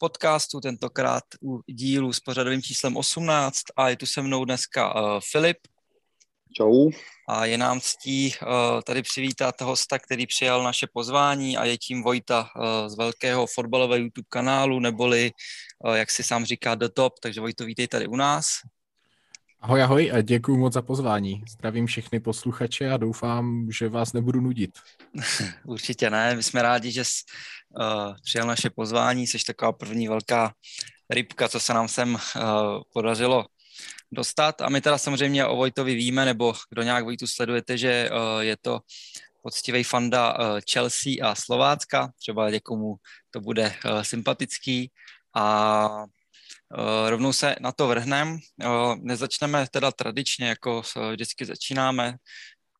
podcastu, tentokrát u dílu s pořadovým číslem 18 a je tu se mnou dneska uh, Filip. Čau. A je nám ctí uh, tady přivítat hosta, který přijal naše pozvání a je tím Vojta uh, z velkého fotbalového YouTube kanálu, neboli, uh, jak si sám říká, The Top, takže Vojto, vítej tady u nás. Ahoj, ahoj a děkuji moc za pozvání. Zdravím všechny posluchače a doufám, že vás nebudu nudit. Určitě ne, my jsme rádi, že jsi uh, přijal naše pozvání, jsi taková první velká rybka, co se nám sem uh, podařilo dostat. A my teda samozřejmě o Vojtovi víme, nebo kdo nějak Vojtu sledujete, že uh, je to poctivý fanda uh, Chelsea a Slovácka, třeba někomu to bude uh, sympatický. A rovnou se na to vrhnem. Uh, nezačneme teda tradičně, jako vždycky začínáme.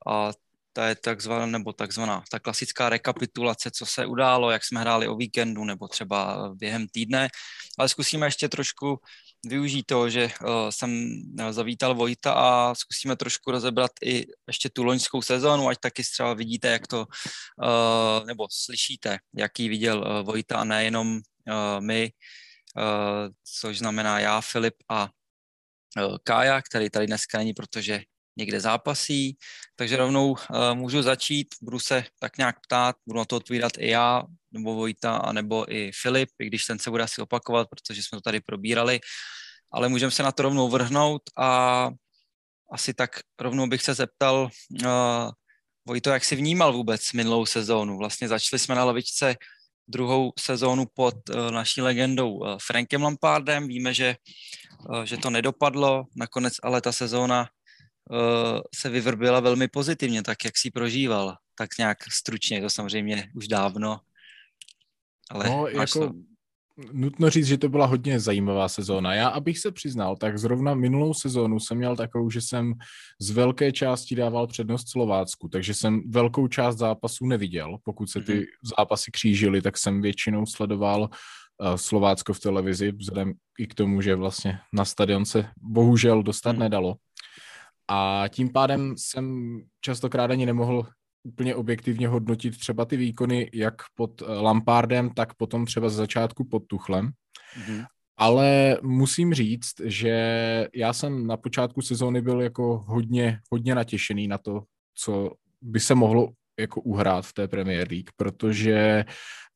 A to je takzvaná, nebo takzvaná, ta klasická rekapitulace, co se událo, jak jsme hráli o víkendu, nebo třeba během týdne. Ale zkusíme ještě trošku využít to, že jsem zavítal Vojta a zkusíme trošku rozebrat i ještě tu loňskou sezónu, ať taky třeba vidíte, jak to, nebo slyšíte, jaký viděl Vojta a nejenom my, Eh, což znamená já, Filip a eh, Kája, který tady dneska není, protože někde zápasí, takže rovnou uh, můžu začít, budu se tak nějak ptát, budu na to odpovídat i já, nebo Vojta, anebo i Filip, i když ten se bude asi opakovat, protože jsme to tady probírali, ale můžeme se na to rovnou vrhnout a asi tak rovnou bych se zeptal, uh, Vojto, jak jsi vnímal vůbec minulou sezónu? Vlastně začali jsme na lavičce druhou sezónu pod uh, naší legendou uh, Frankem Lampardem. Víme, že, uh, že to nedopadlo, nakonec ale ta sezóna se vyvrbila velmi pozitivně, tak jak si prožíval, tak nějak stručně, to samozřejmě už dávno. Ale no, jako, to nutno říct, že to byla hodně zajímavá sezóna. Já, abych se přiznal, tak zrovna minulou sezónu jsem měl takovou, že jsem z velké části dával přednost Slovácku, takže jsem velkou část zápasů neviděl. Pokud se ty mm-hmm. zápasy křížily, tak jsem většinou sledoval uh, Slovácko v televizi, vzhledem i k tomu, že vlastně na stadion se bohužel dostat mm. nedalo. A tím pádem jsem častokrát ani nemohl úplně objektivně hodnotit třeba ty výkony jak pod eh, Lampardem, tak potom třeba z začátku pod Tuchlem. Mm-hmm. Ale musím říct, že já jsem na počátku sezóny byl jako hodně, hodně natěšený na to, co by se mohlo jako uhrát v té Premier League, protože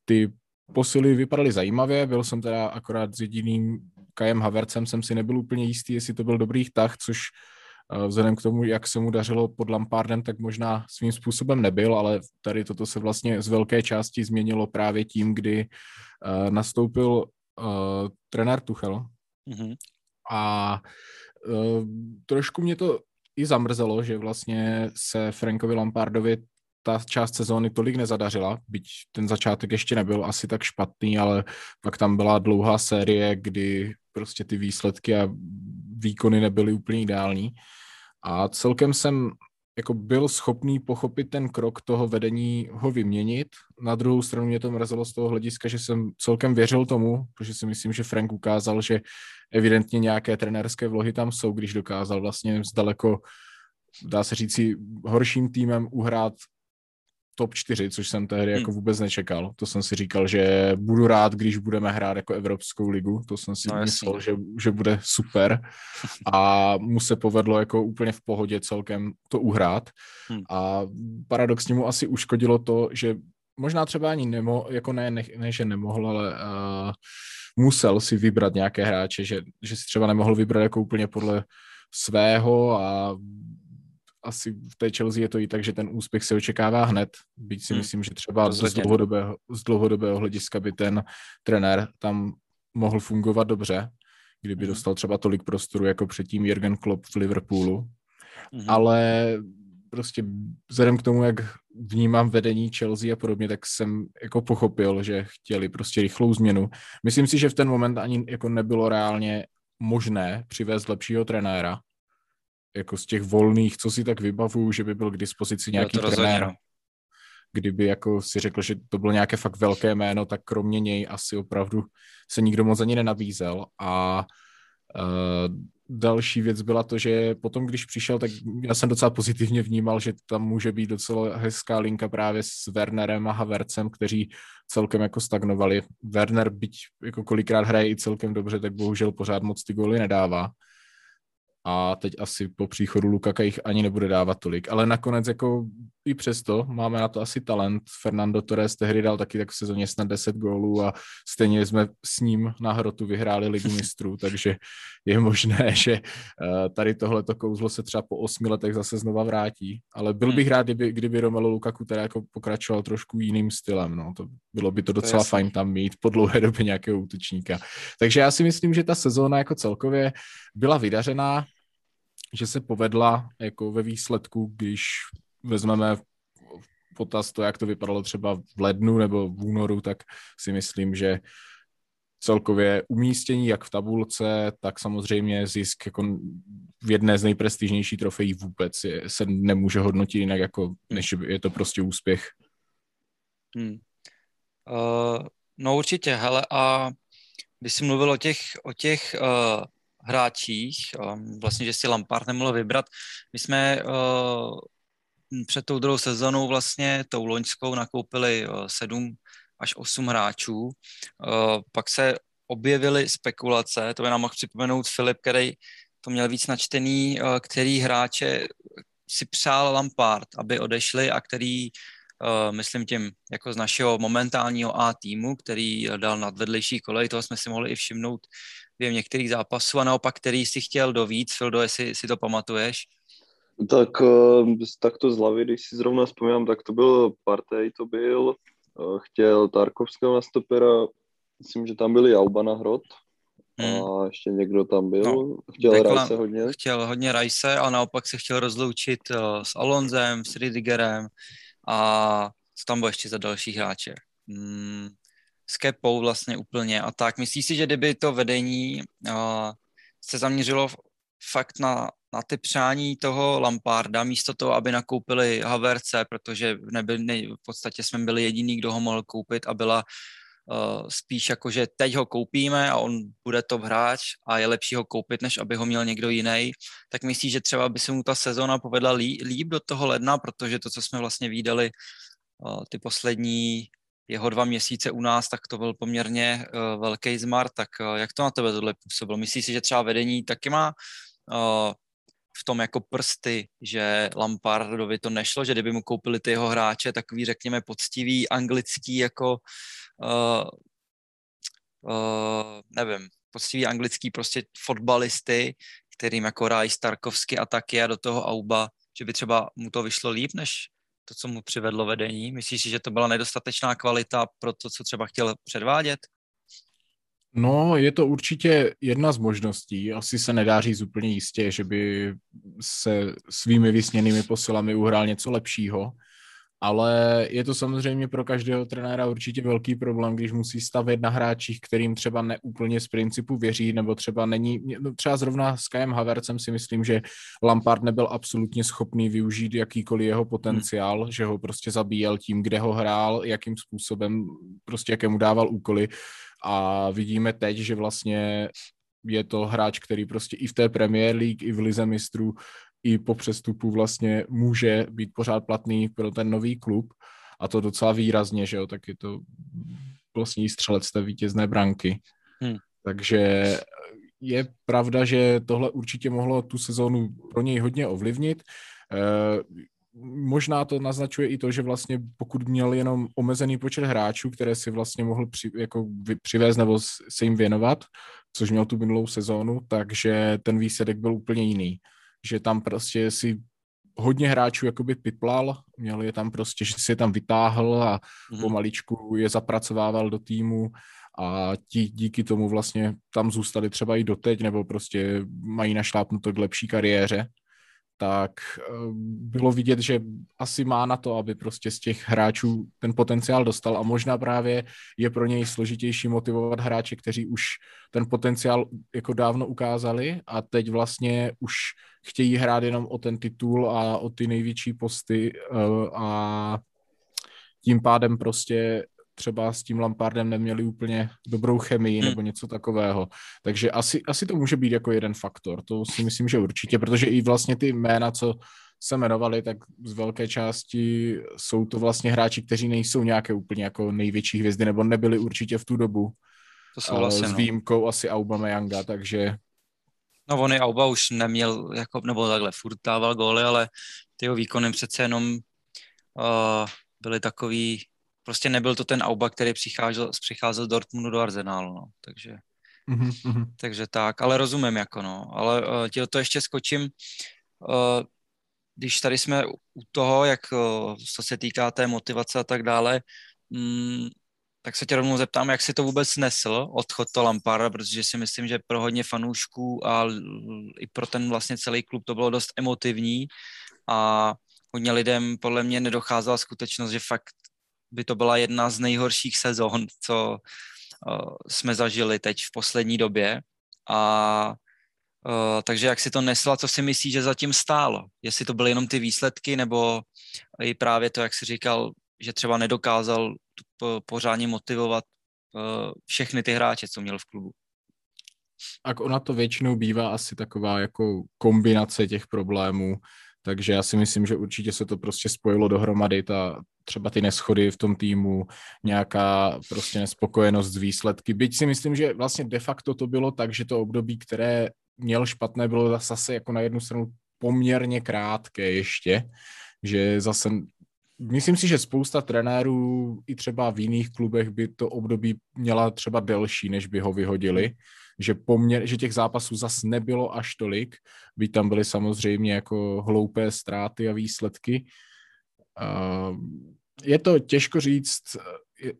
ty posily vypadaly zajímavě, byl jsem teda akorát s jediným Kajem Havercem, jsem si nebyl úplně jistý, jestli to byl dobrý tah, což Vzhledem k tomu, jak se mu dařilo pod Lampardem, tak možná svým způsobem nebyl, ale tady toto se vlastně z velké části změnilo právě tím, kdy uh, nastoupil uh, trenér Tuchel. Mm-hmm. A uh, trošku mě to i zamrzelo, že vlastně se Frankovi Lampardovi ta část sezóny tolik nezadařila, byť ten začátek ještě nebyl asi tak špatný, ale pak tam byla dlouhá série, kdy prostě ty výsledky a výkony nebyly úplně ideální. A celkem jsem jako byl schopný pochopit ten krok toho vedení ho vyměnit. Na druhou stranu mě to mrazilo z toho hlediska, že jsem celkem věřil tomu, protože si myslím, že Frank ukázal, že evidentně nějaké trenérské vlohy tam jsou, když dokázal vlastně s daleko, dá se říci, horším týmem uhrát top 4, což jsem tehdy jako hmm. vůbec nečekal. To jsem si říkal, že budu rád, když budeme hrát jako Evropskou ligu. To jsem si no, myslel, že, že bude super. A mu se povedlo jako úplně v pohodě celkem to uhrát. Hmm. A paradoxně mu asi uškodilo to, že možná třeba ani nemo, jako ne, ne, ne že nemohl, ale uh, musel si vybrat nějaké hráče, že, že si třeba nemohl vybrat jako úplně podle svého a asi v té Chelsea je to i tak, že ten úspěch se očekává hned, byť si hmm. myslím, že třeba z dlouhodobého, z dlouhodobého hlediska by ten trenér tam mohl fungovat dobře, kdyby hmm. dostal třeba tolik prostoru jako předtím Jürgen Klopp v Liverpoolu. Hmm. Ale prostě vzhledem k tomu, jak vnímám vedení Chelsea a podobně, tak jsem jako pochopil, že chtěli prostě rychlou změnu. Myslím si, že v ten moment ani jako nebylo reálně možné přivést lepšího trenéra, jako z těch volných, co si tak vybavuju, že by byl k dispozici nějaký jo, trenér. No. Kdyby jako si řekl, že to bylo nějaké fakt velké jméno, tak kromě něj asi opravdu se nikdo moc ani nenabízel a uh, další věc byla to, že potom, když přišel, tak já jsem docela pozitivně vnímal, že tam může být docela hezká linka právě s Wernerem a Havercem, kteří celkem jako stagnovali. Werner, byť jako kolikrát hraje i celkem dobře, tak bohužel pořád moc ty góly nedává a teď asi po příchodu Lukaka jich ani nebude dávat tolik, ale nakonec jako i přesto máme na to asi talent. Fernando Torres tehdy dal taky tak v sezóně snad 10 gólů a stejně jsme s ním na hrotu vyhráli ligu mistrů, takže je možné, že eh, tady tohleto kouzlo se třeba po osmi letech zase znova vrátí, ale byl bych hmm. rád, kdyby, kdyby Romelu Lukaku teda jako pokračoval trošku jiným stylem, no, to bylo by to docela to fajn tam mít po dlouhé době nějakého útočníka. Takže já si myslím, že ta sezóna jako celkově byla vydařená, že se povedla jako ve výsledku, když vezmeme potaz to, jak to vypadalo třeba v lednu nebo v únoru, tak si myslím, že celkově umístění jak v tabulce, tak samozřejmě zisk jako v jedné z nejprestižnějších trofejí vůbec je, se nemůže hodnotit jinak, jako, než je to prostě úspěch. Hmm. Uh, no určitě, hele, a když jsi mluvil o těch, o těch uh, hráčích, um, vlastně, že si Lampard nemohl vybrat. My jsme uh, před tou druhou sezónou vlastně, tou loňskou, nakoupili uh, sedm až osm hráčů. Uh, pak se objevily spekulace, to by nám mohl připomenout Filip, který to měl víc načtený, který hráče si přál Lampard, aby odešli a který myslím tím jako z našeho momentálního A týmu, který dal nad vedlejší kolej, toho jsme si mohli i všimnout během některých zápasů a naopak, který si chtěl do víc, Fildo, jestli si to pamatuješ? Tak, eh, tak to z hlavy, když si zrovna vzpomínám, tak to byl Partey, to byl, eh, chtěl Tarkovského na stopera, myslím, že tam byli Jauba na hrot, hmm. a ještě někdo tam byl, no, chtěl Dekla, Rajse hodně. Chtěl hodně Rajse, a naopak se chtěl rozloučit uh, s Alonzem, s Ridigerem a co tam bylo ještě za další hráče. Hmm, s Kepou vlastně úplně a tak. Myslíš si, že kdyby to vedení uh, se zaměřilo fakt na, na ty přání toho Lamparda, místo toho, aby nakoupili Haverce, protože nebyl, ne, v podstatě jsme byli jediný, kdo ho mohl koupit a byla uh, spíš jako, že teď ho koupíme a on bude top hráč a je lepší ho koupit, než aby ho měl někdo jiný, tak myslíš, že třeba by se mu ta sezóna povedla lí, líp do toho ledna, protože to, co jsme vlastně viděli ty poslední jeho dva měsíce u nás, tak to byl poměrně uh, velký zmar, tak uh, jak to na tebe tohle působilo? Myslíš si, že třeba vedení taky má uh, v tom jako prsty, že Lampardovi to nešlo, že kdyby mu koupili ty jeho hráče, takový řekněme poctivý anglický jako uh, uh, nevím, poctivý anglický prostě fotbalisty, kterým jako Raj Starkovsky a taky a do toho Auba, že by třeba mu to vyšlo líp, než to, co mu přivedlo vedení? Myslíš si, že to byla nedostatečná kvalita pro to, co třeba chtěl předvádět? No, je to určitě jedna z možností. Asi se nedá říct úplně jistě, že by se svými vysněnými posilami uhrál něco lepšího ale je to samozřejmě pro každého trenéra určitě velký problém, když musí stavět na hráčích, kterým třeba neúplně z principu věří, nebo třeba není, no třeba zrovna s Kajem Havercem si myslím, že Lampard nebyl absolutně schopný využít jakýkoliv jeho potenciál, hmm. že ho prostě zabíjel tím, kde ho hrál, jakým způsobem, prostě jakému dával úkoly a vidíme teď, že vlastně je to hráč, který prostě i v té Premier League, i v Lize mistrů i po přestupu vlastně může být pořád platný pro ten nový klub a to docela výrazně, že jo, tak je to vlastně střelec té vítězné branky. Hmm. Takže je pravda, že tohle určitě mohlo tu sezónu pro něj hodně ovlivnit. E, možná to naznačuje i to, že vlastně pokud měl jenom omezený počet hráčů, které si vlastně mohl při, jako přivést nebo se jim věnovat, což měl tu minulou sezónu, takže ten výsledek byl úplně jiný že tam prostě si hodně hráčů jakoby piplal, měl je tam prostě, že si je tam vytáhl a mm. pomaličku je zapracovával do týmu a ti díky tomu vlastně tam zůstali třeba i doteď, nebo prostě mají našlápnuto k lepší kariéře tak eh, bylo vidět, že asi má na to, aby prostě z těch hráčů ten potenciál dostal a možná právě je pro něj složitější motivovat hráče, kteří už ten potenciál jako dávno ukázali a teď vlastně už chtějí hrát jenom o ten titul a o ty největší posty eh, a tím pádem prostě třeba s tím Lampardem neměli úplně dobrou chemii hmm. nebo něco takového. Takže asi, asi to může být jako jeden faktor, to si myslím, že určitě, protože i vlastně ty jména, co se jmenovali, tak z velké části jsou to vlastně hráči, kteří nejsou nějaké úplně jako největší hvězdy, nebo nebyli určitě v tu dobu. To jsou vlastně, s no. výjimkou no. asi Aubameyanga, takže... No on Auba už neměl, jako, nebo takhle, furt dával góly, ale ty jeho výkony přece jenom uh, byly takový, prostě nebyl to ten Auba, který přicházel, přicházel z Dortmundu do Arsenálu, no, takže... Mm-hmm. Takže tak, ale rozumím jako no, ale uh, to ještě skočím, uh, když tady jsme u toho, jak uh, co se týká té motivace a tak dále, mm, tak se tě rovnou zeptám, jak si to vůbec nesl, odchod to Lamparda, protože si myslím, že pro hodně fanoušků a i pro ten vlastně celý klub to bylo dost emotivní a hodně lidem podle mě nedocházela skutečnost, že fakt by to byla jedna z nejhorších sezon, co uh, jsme zažili teď v poslední době. A uh, takže jak si to nesla, co si myslíš, že zatím stálo? Jestli to byly jenom ty výsledky, nebo i právě to, jak jsi říkal, že třeba nedokázal pořádně motivovat uh, všechny ty hráče, co měl v klubu. A ona to většinou bývá asi taková jako kombinace těch problémů, takže já si myslím, že určitě se to prostě spojilo dohromady, ta, třeba ty neschody v tom týmu, nějaká prostě nespokojenost z výsledky. Byť si myslím, že vlastně de facto to bylo tak, že to období, které měl špatné, bylo zase jako na jednu stranu poměrně krátké ještě, že zase myslím si, že spousta trenérů i třeba v jiných klubech by to období měla třeba delší, než by ho vyhodili že, poměr, že těch zápasů zas nebylo až tolik, by tam byly samozřejmě jako hloupé ztráty a výsledky. Je to těžko říct,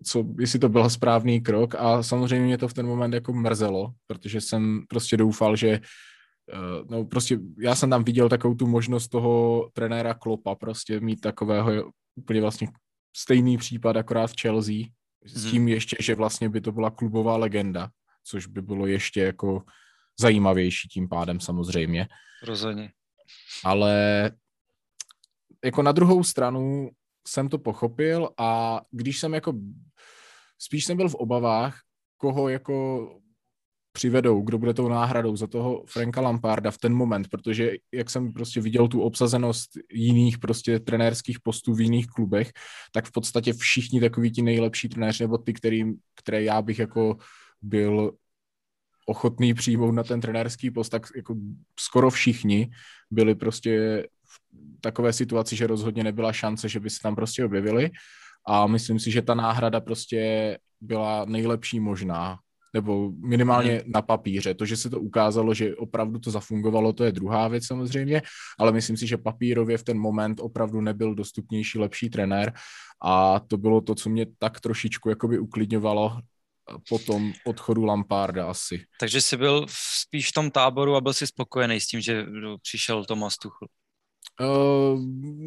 co, jestli to byl správný krok a samozřejmě mě to v ten moment jako mrzelo, protože jsem prostě doufal, že eh, no prostě já jsem tam viděl takovou tu možnost toho trenéra Klopa prostě mít takového úplně vlastně stejný případ akorát v Chelsea, s mhm. tím ještě, že vlastně by to byla klubová legenda což by bylo ještě jako zajímavější tím pádem samozřejmě. Rozhodně. Ale jako na druhou stranu jsem to pochopil a když jsem jako, spíš jsem byl v obavách, koho jako přivedou, kdo bude tou náhradou za toho Franka Lamparda v ten moment, protože jak jsem prostě viděl tu obsazenost jiných prostě trenérských postů v jiných klubech, tak v podstatě všichni takoví ti nejlepší trenéři, nebo ty, který, které já bych jako byl ochotný přijmout na ten trenérský post, tak jako skoro všichni byli prostě v takové situaci, že rozhodně nebyla šance, že by se tam prostě objevili a myslím si, že ta náhrada prostě byla nejlepší možná, nebo minimálně hmm. na papíře. To, že se to ukázalo, že opravdu to zafungovalo, to je druhá věc samozřejmě, ale myslím si, že papírově v ten moment opravdu nebyl dostupnější lepší trenér a to bylo to, co mě tak trošičku jakoby uklidňovalo po tom odchodu Lamparda asi. Takže jsi byl spíš v tom táboru a byl jsi spokojený s tím, že přišel Tomas Tuchl? Uh,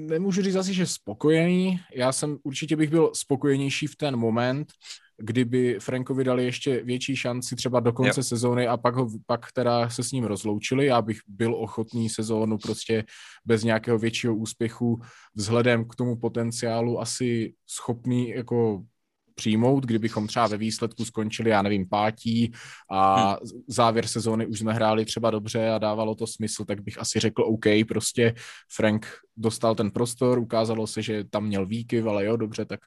nemůžu říct asi, že spokojený. Já jsem určitě bych byl spokojenější v ten moment, kdyby Frankovi dali ještě větší šanci třeba do konce yep. sezóny a pak, ho, pak teda se s ním rozloučili. Já bych byl ochotný sezónu prostě bez nějakého většího úspěchu vzhledem k tomu potenciálu asi schopný jako přijmout, kdybychom třeba ve výsledku skončili, já nevím, pátí a hmm. závěr sezóny už jsme hráli třeba dobře a dávalo to smysl, tak bych asi řekl OK, prostě Frank dostal ten prostor, ukázalo se, že tam měl výkyv, ale jo, dobře, tak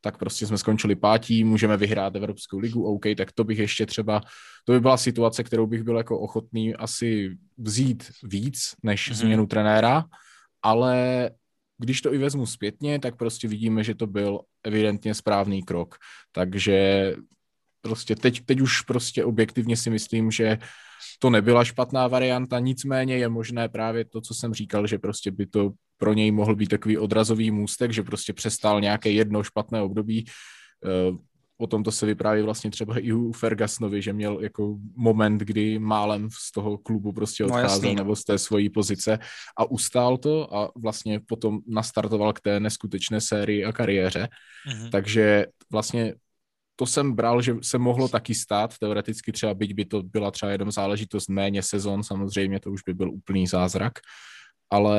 tak prostě jsme skončili pátí, můžeme vyhrát Evropskou ligu, OK, tak to bych ještě třeba, to by byla situace, kterou bych byl jako ochotný asi vzít víc než mm-hmm. změnu trenéra, ale když to i vezmu zpětně, tak prostě vidíme, že to byl evidentně správný krok. Takže prostě teď, teď už prostě objektivně si myslím, že to nebyla špatná varianta, nicméně je možné právě to, co jsem říkal, že prostě by to pro něj mohl být takový odrazový můstek, že prostě přestál nějaké jedno špatné období, eh, o tom to se vypráví vlastně třeba i u Fergusonovi, že měl jako moment, kdy málem z toho klubu prostě no, odcházel no, nebo z té svojí pozice a ustál to a vlastně potom nastartoval k té neskutečné sérii a kariéře. Mm-hmm. Takže vlastně to jsem bral, že se mohlo taky stát, teoreticky třeba byť by to byla třeba jenom záležitost méně sezon, samozřejmě to už by byl úplný zázrak, ale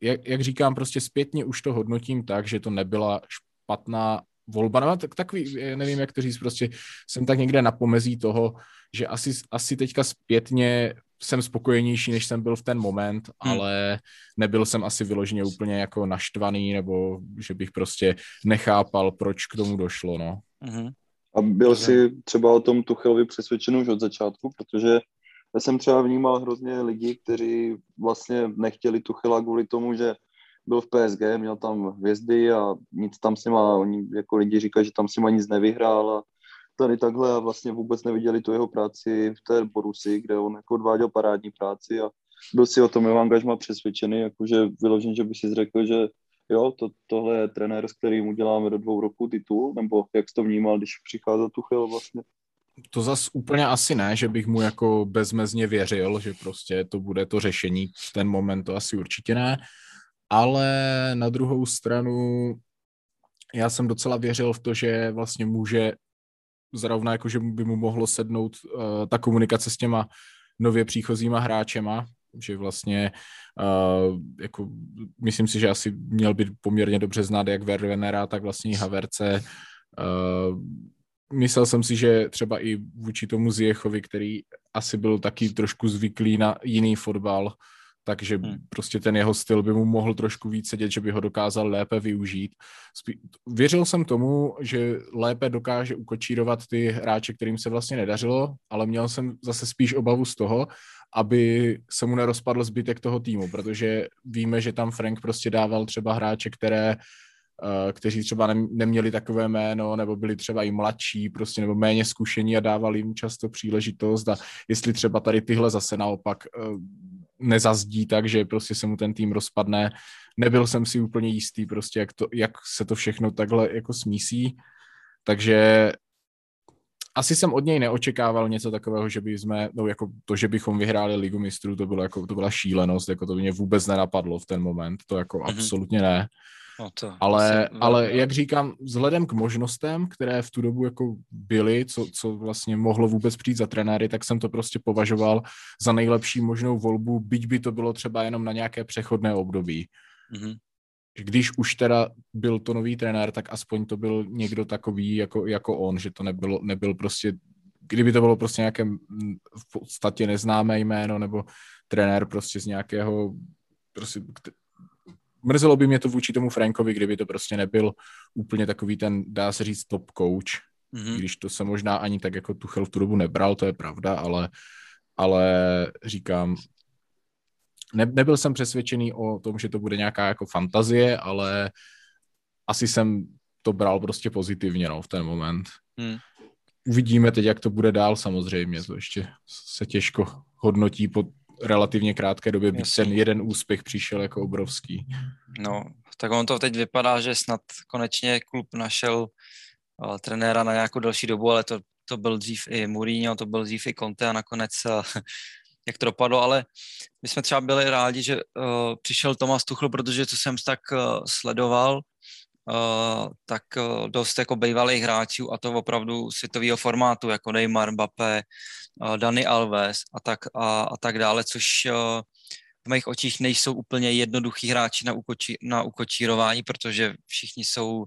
jak, jak říkám, prostě zpětně už to hodnotím tak, že to nebyla špatná volba, no, tak, takový, nevím, jak to říct, prostě jsem tak někde na pomezí toho, že asi, asi teďka zpětně jsem spokojenější, než jsem byl v ten moment, hmm. ale nebyl jsem asi vyloženě úplně jako naštvaný, nebo že bych prostě nechápal, proč k tomu došlo, no. Hmm. A byl jsi třeba o tom Tuchelovi přesvědčený už od začátku, protože já jsem třeba vnímal hrozně lidi, kteří vlastně nechtěli Tuchela kvůli tomu, že byl v PSG, měl tam hvězdy a nic tam si má, oni jako lidi říkají, že tam si má nic nevyhrál a tady takhle a vlastně vůbec neviděli tu jeho práci v té Borusi, kde on jako odváděl parádní práci a byl si o tom jeho angažma přesvědčený, jakože vyložen, že by si řekl, že jo, to, tohle je trenér, s kterým uděláme do dvou roků titul, nebo jak jsi to vnímal, když přicházel Tuchel vlastně? To zas úplně asi ne, že bych mu jako bezmezně věřil, že prostě to bude to řešení ten moment, to asi určitě ne, ale na druhou stranu já jsem docela věřil v to, že vlastně může zrovna jako, že by mu mohlo sednout uh, ta komunikace s těma nově příchozíma hráčema, že vlastně uh, jako, myslím si, že asi měl být poměrně dobře znát jak Werner'a, tak vlastně i Haverce. Uh, myslel jsem si, že třeba i vůči tomu Ziechovi, který asi byl taky trošku zvyklý na jiný fotbal, takže hmm. prostě ten jeho styl by mu mohl trošku víc sedět, že by ho dokázal lépe využít. Věřil jsem tomu, že lépe dokáže ukočírovat ty hráče, kterým se vlastně nedařilo, ale měl jsem zase spíš obavu z toho, aby se mu nerozpadl zbytek toho týmu, protože víme, že tam Frank prostě dával třeba hráče, které eh, kteří třeba neměli takové jméno, nebo byli třeba i mladší, prostě, nebo méně zkušení a dávali jim často příležitost a jestli třeba tady tyhle zase naopak eh, nezazdí tak, že prostě se mu ten tým rozpadne. Nebyl jsem si úplně jistý prostě, jak, to, jak se to všechno takhle jako smísí, takže asi jsem od něj neočekával něco takového, že by jsme, no jako to, že bychom vyhráli ligu mistrů, to, bylo jako, to byla šílenost, jako to mě vůbec nenapadlo v ten moment, to jako mm-hmm. absolutně ne. No to ale, ale jak říkám, vzhledem k možnostem, které v tu dobu jako byly, co, co vlastně mohlo vůbec přijít za trenéry, tak jsem to prostě považoval za nejlepší možnou volbu, byť by to bylo třeba jenom na nějaké přechodné období. Mm-hmm. Když už teda byl to nový trenér, tak aspoň to byl někdo takový jako, jako on, že to nebylo, nebyl prostě, kdyby to bylo prostě nějaké v podstatě neznámé jméno nebo trenér prostě z nějakého prostě, mrzelo by mě to vůči tomu Frankovi, kdyby to prostě nebyl úplně takový ten, dá se říct, top coach, mm-hmm. když to se možná ani tak jako Tuchel v tu dobu nebral, to je pravda, ale, ale říkám, ne, nebyl jsem přesvědčený o tom, že to bude nějaká jako fantazie, ale asi jsem to bral prostě pozitivně no, v ten moment. Mm. Uvidíme teď, jak to bude dál samozřejmě, to ještě se těžko hodnotí po relativně krátké době, byť ten jeden úspěch přišel jako obrovský. No, tak on to teď vypadá, že snad konečně klub našel uh, trenéra na nějakou další dobu, ale to, to byl dřív i Mourinho, to byl dřív i Conte a nakonec uh, jak to dopadlo, ale my jsme třeba byli rádi, že uh, přišel Tomas Tuchl, protože co jsem tak uh, sledoval, tak uh, dost jako bývalých hráčů a to opravdu světového formátu, jako Neymar, Mbappé, uh, Dani Alves a tak, a, a tak dále, což v mých očích nejsou úplně jednoduchý hráči na, ukoči, na ukočírování, protože všichni jsou,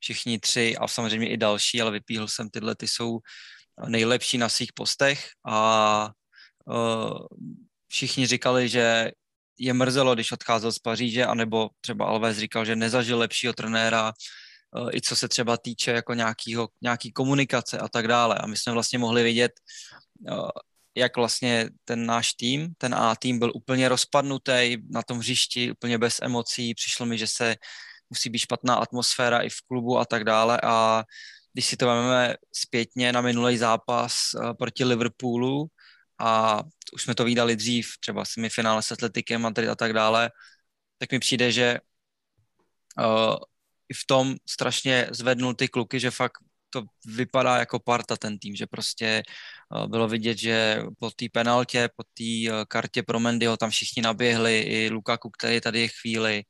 všichni tři a samozřejmě i další, ale vypíhl jsem tyhle, ty jsou nejlepší na svých postech a uh, všichni říkali, že je mrzelo, když odcházel z Paříže, anebo třeba Alves říkal, že nezažil lepšího trenéra, eh, i co se třeba týče jako nějakýho, nějaký komunikace a tak dále. A my jsme vlastně mohli vidět, eh, jak vlastně ten náš tým, ten A tým byl úplně rozpadnutý na tom hřišti, úplně bez emocí. Přišlo mi, že se musí být špatná atmosféra i v klubu a tak dále. A když si to vezmeme zpětně na minulý zápas eh, proti Liverpoolu, a už jsme to vydali dřív, třeba semifinále s Atletikem a tak dále, tak mi přijde, že uh, i v tom strašně zvednul ty kluky, že fakt to vypadá jako parta ten tým, že prostě uh, bylo vidět, že po té penaltě, po té uh, kartě pro Mendyho tam všichni naběhli, i Lukaku, který tady je chvíli,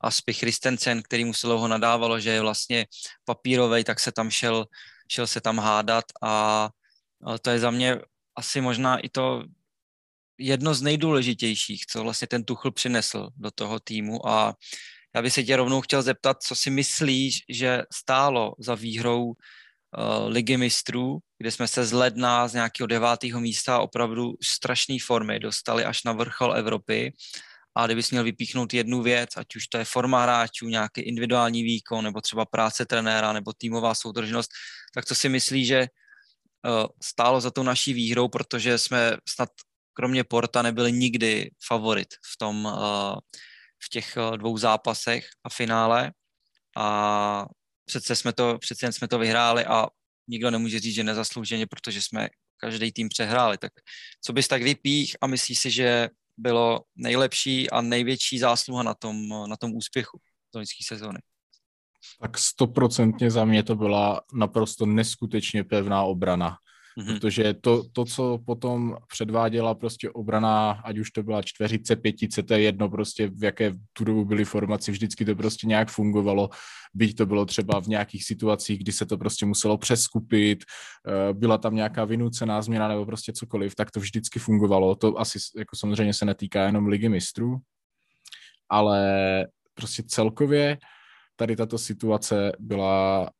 a Spich Christensen, který mu se dlouho nadávalo, že je vlastně papírový, tak se tam šel, šel se tam hádat a to je za mě asi možná i to jedno z nejdůležitějších, co vlastně ten Tuchl přinesl do toho týmu. A já bych se tě rovnou chtěl zeptat, co si myslíš, že stálo za výhrou uh, ligy mistrů, kde jsme se z ledna z nějakého devátého místa opravdu strašné formy dostali až na vrchol Evropy. A kdybys měl vypíchnout jednu věc, ať už to je forma hráčů, nějaký individuální výkon, nebo třeba práce trenéra, nebo týmová soudržnost, tak co si myslíš, že stálo za tou naší výhrou, protože jsme snad kromě Porta nebyli nikdy favorit v tom, uh, v těch uh, dvou zápasech a finále a přece jsme to, přece jen jsme to vyhráli a nikdo nemůže říct, že nezaslouženě, protože jsme každý tým přehráli. Tak co bys tak vypích a myslíš si, že bylo nejlepší a největší zásluha na tom, na tom úspěchu loňské sezóny? Tak stoprocentně za mě to byla naprosto neskutečně pevná obrana. Mm-hmm. Protože to, to, co potom předváděla prostě obrana, ať už to byla čtveřice, pětice, to je jedno prostě, v jaké tu dobu byly formaci, vždycky to prostě nějak fungovalo, byť to bylo třeba v nějakých situacích, kdy se to prostě muselo přeskupit, eh, byla tam nějaká vynucená změna nebo prostě cokoliv, tak to vždycky fungovalo. To asi jako samozřejmě se netýká jenom ligy mistrů, ale prostě celkově tady tato situace byla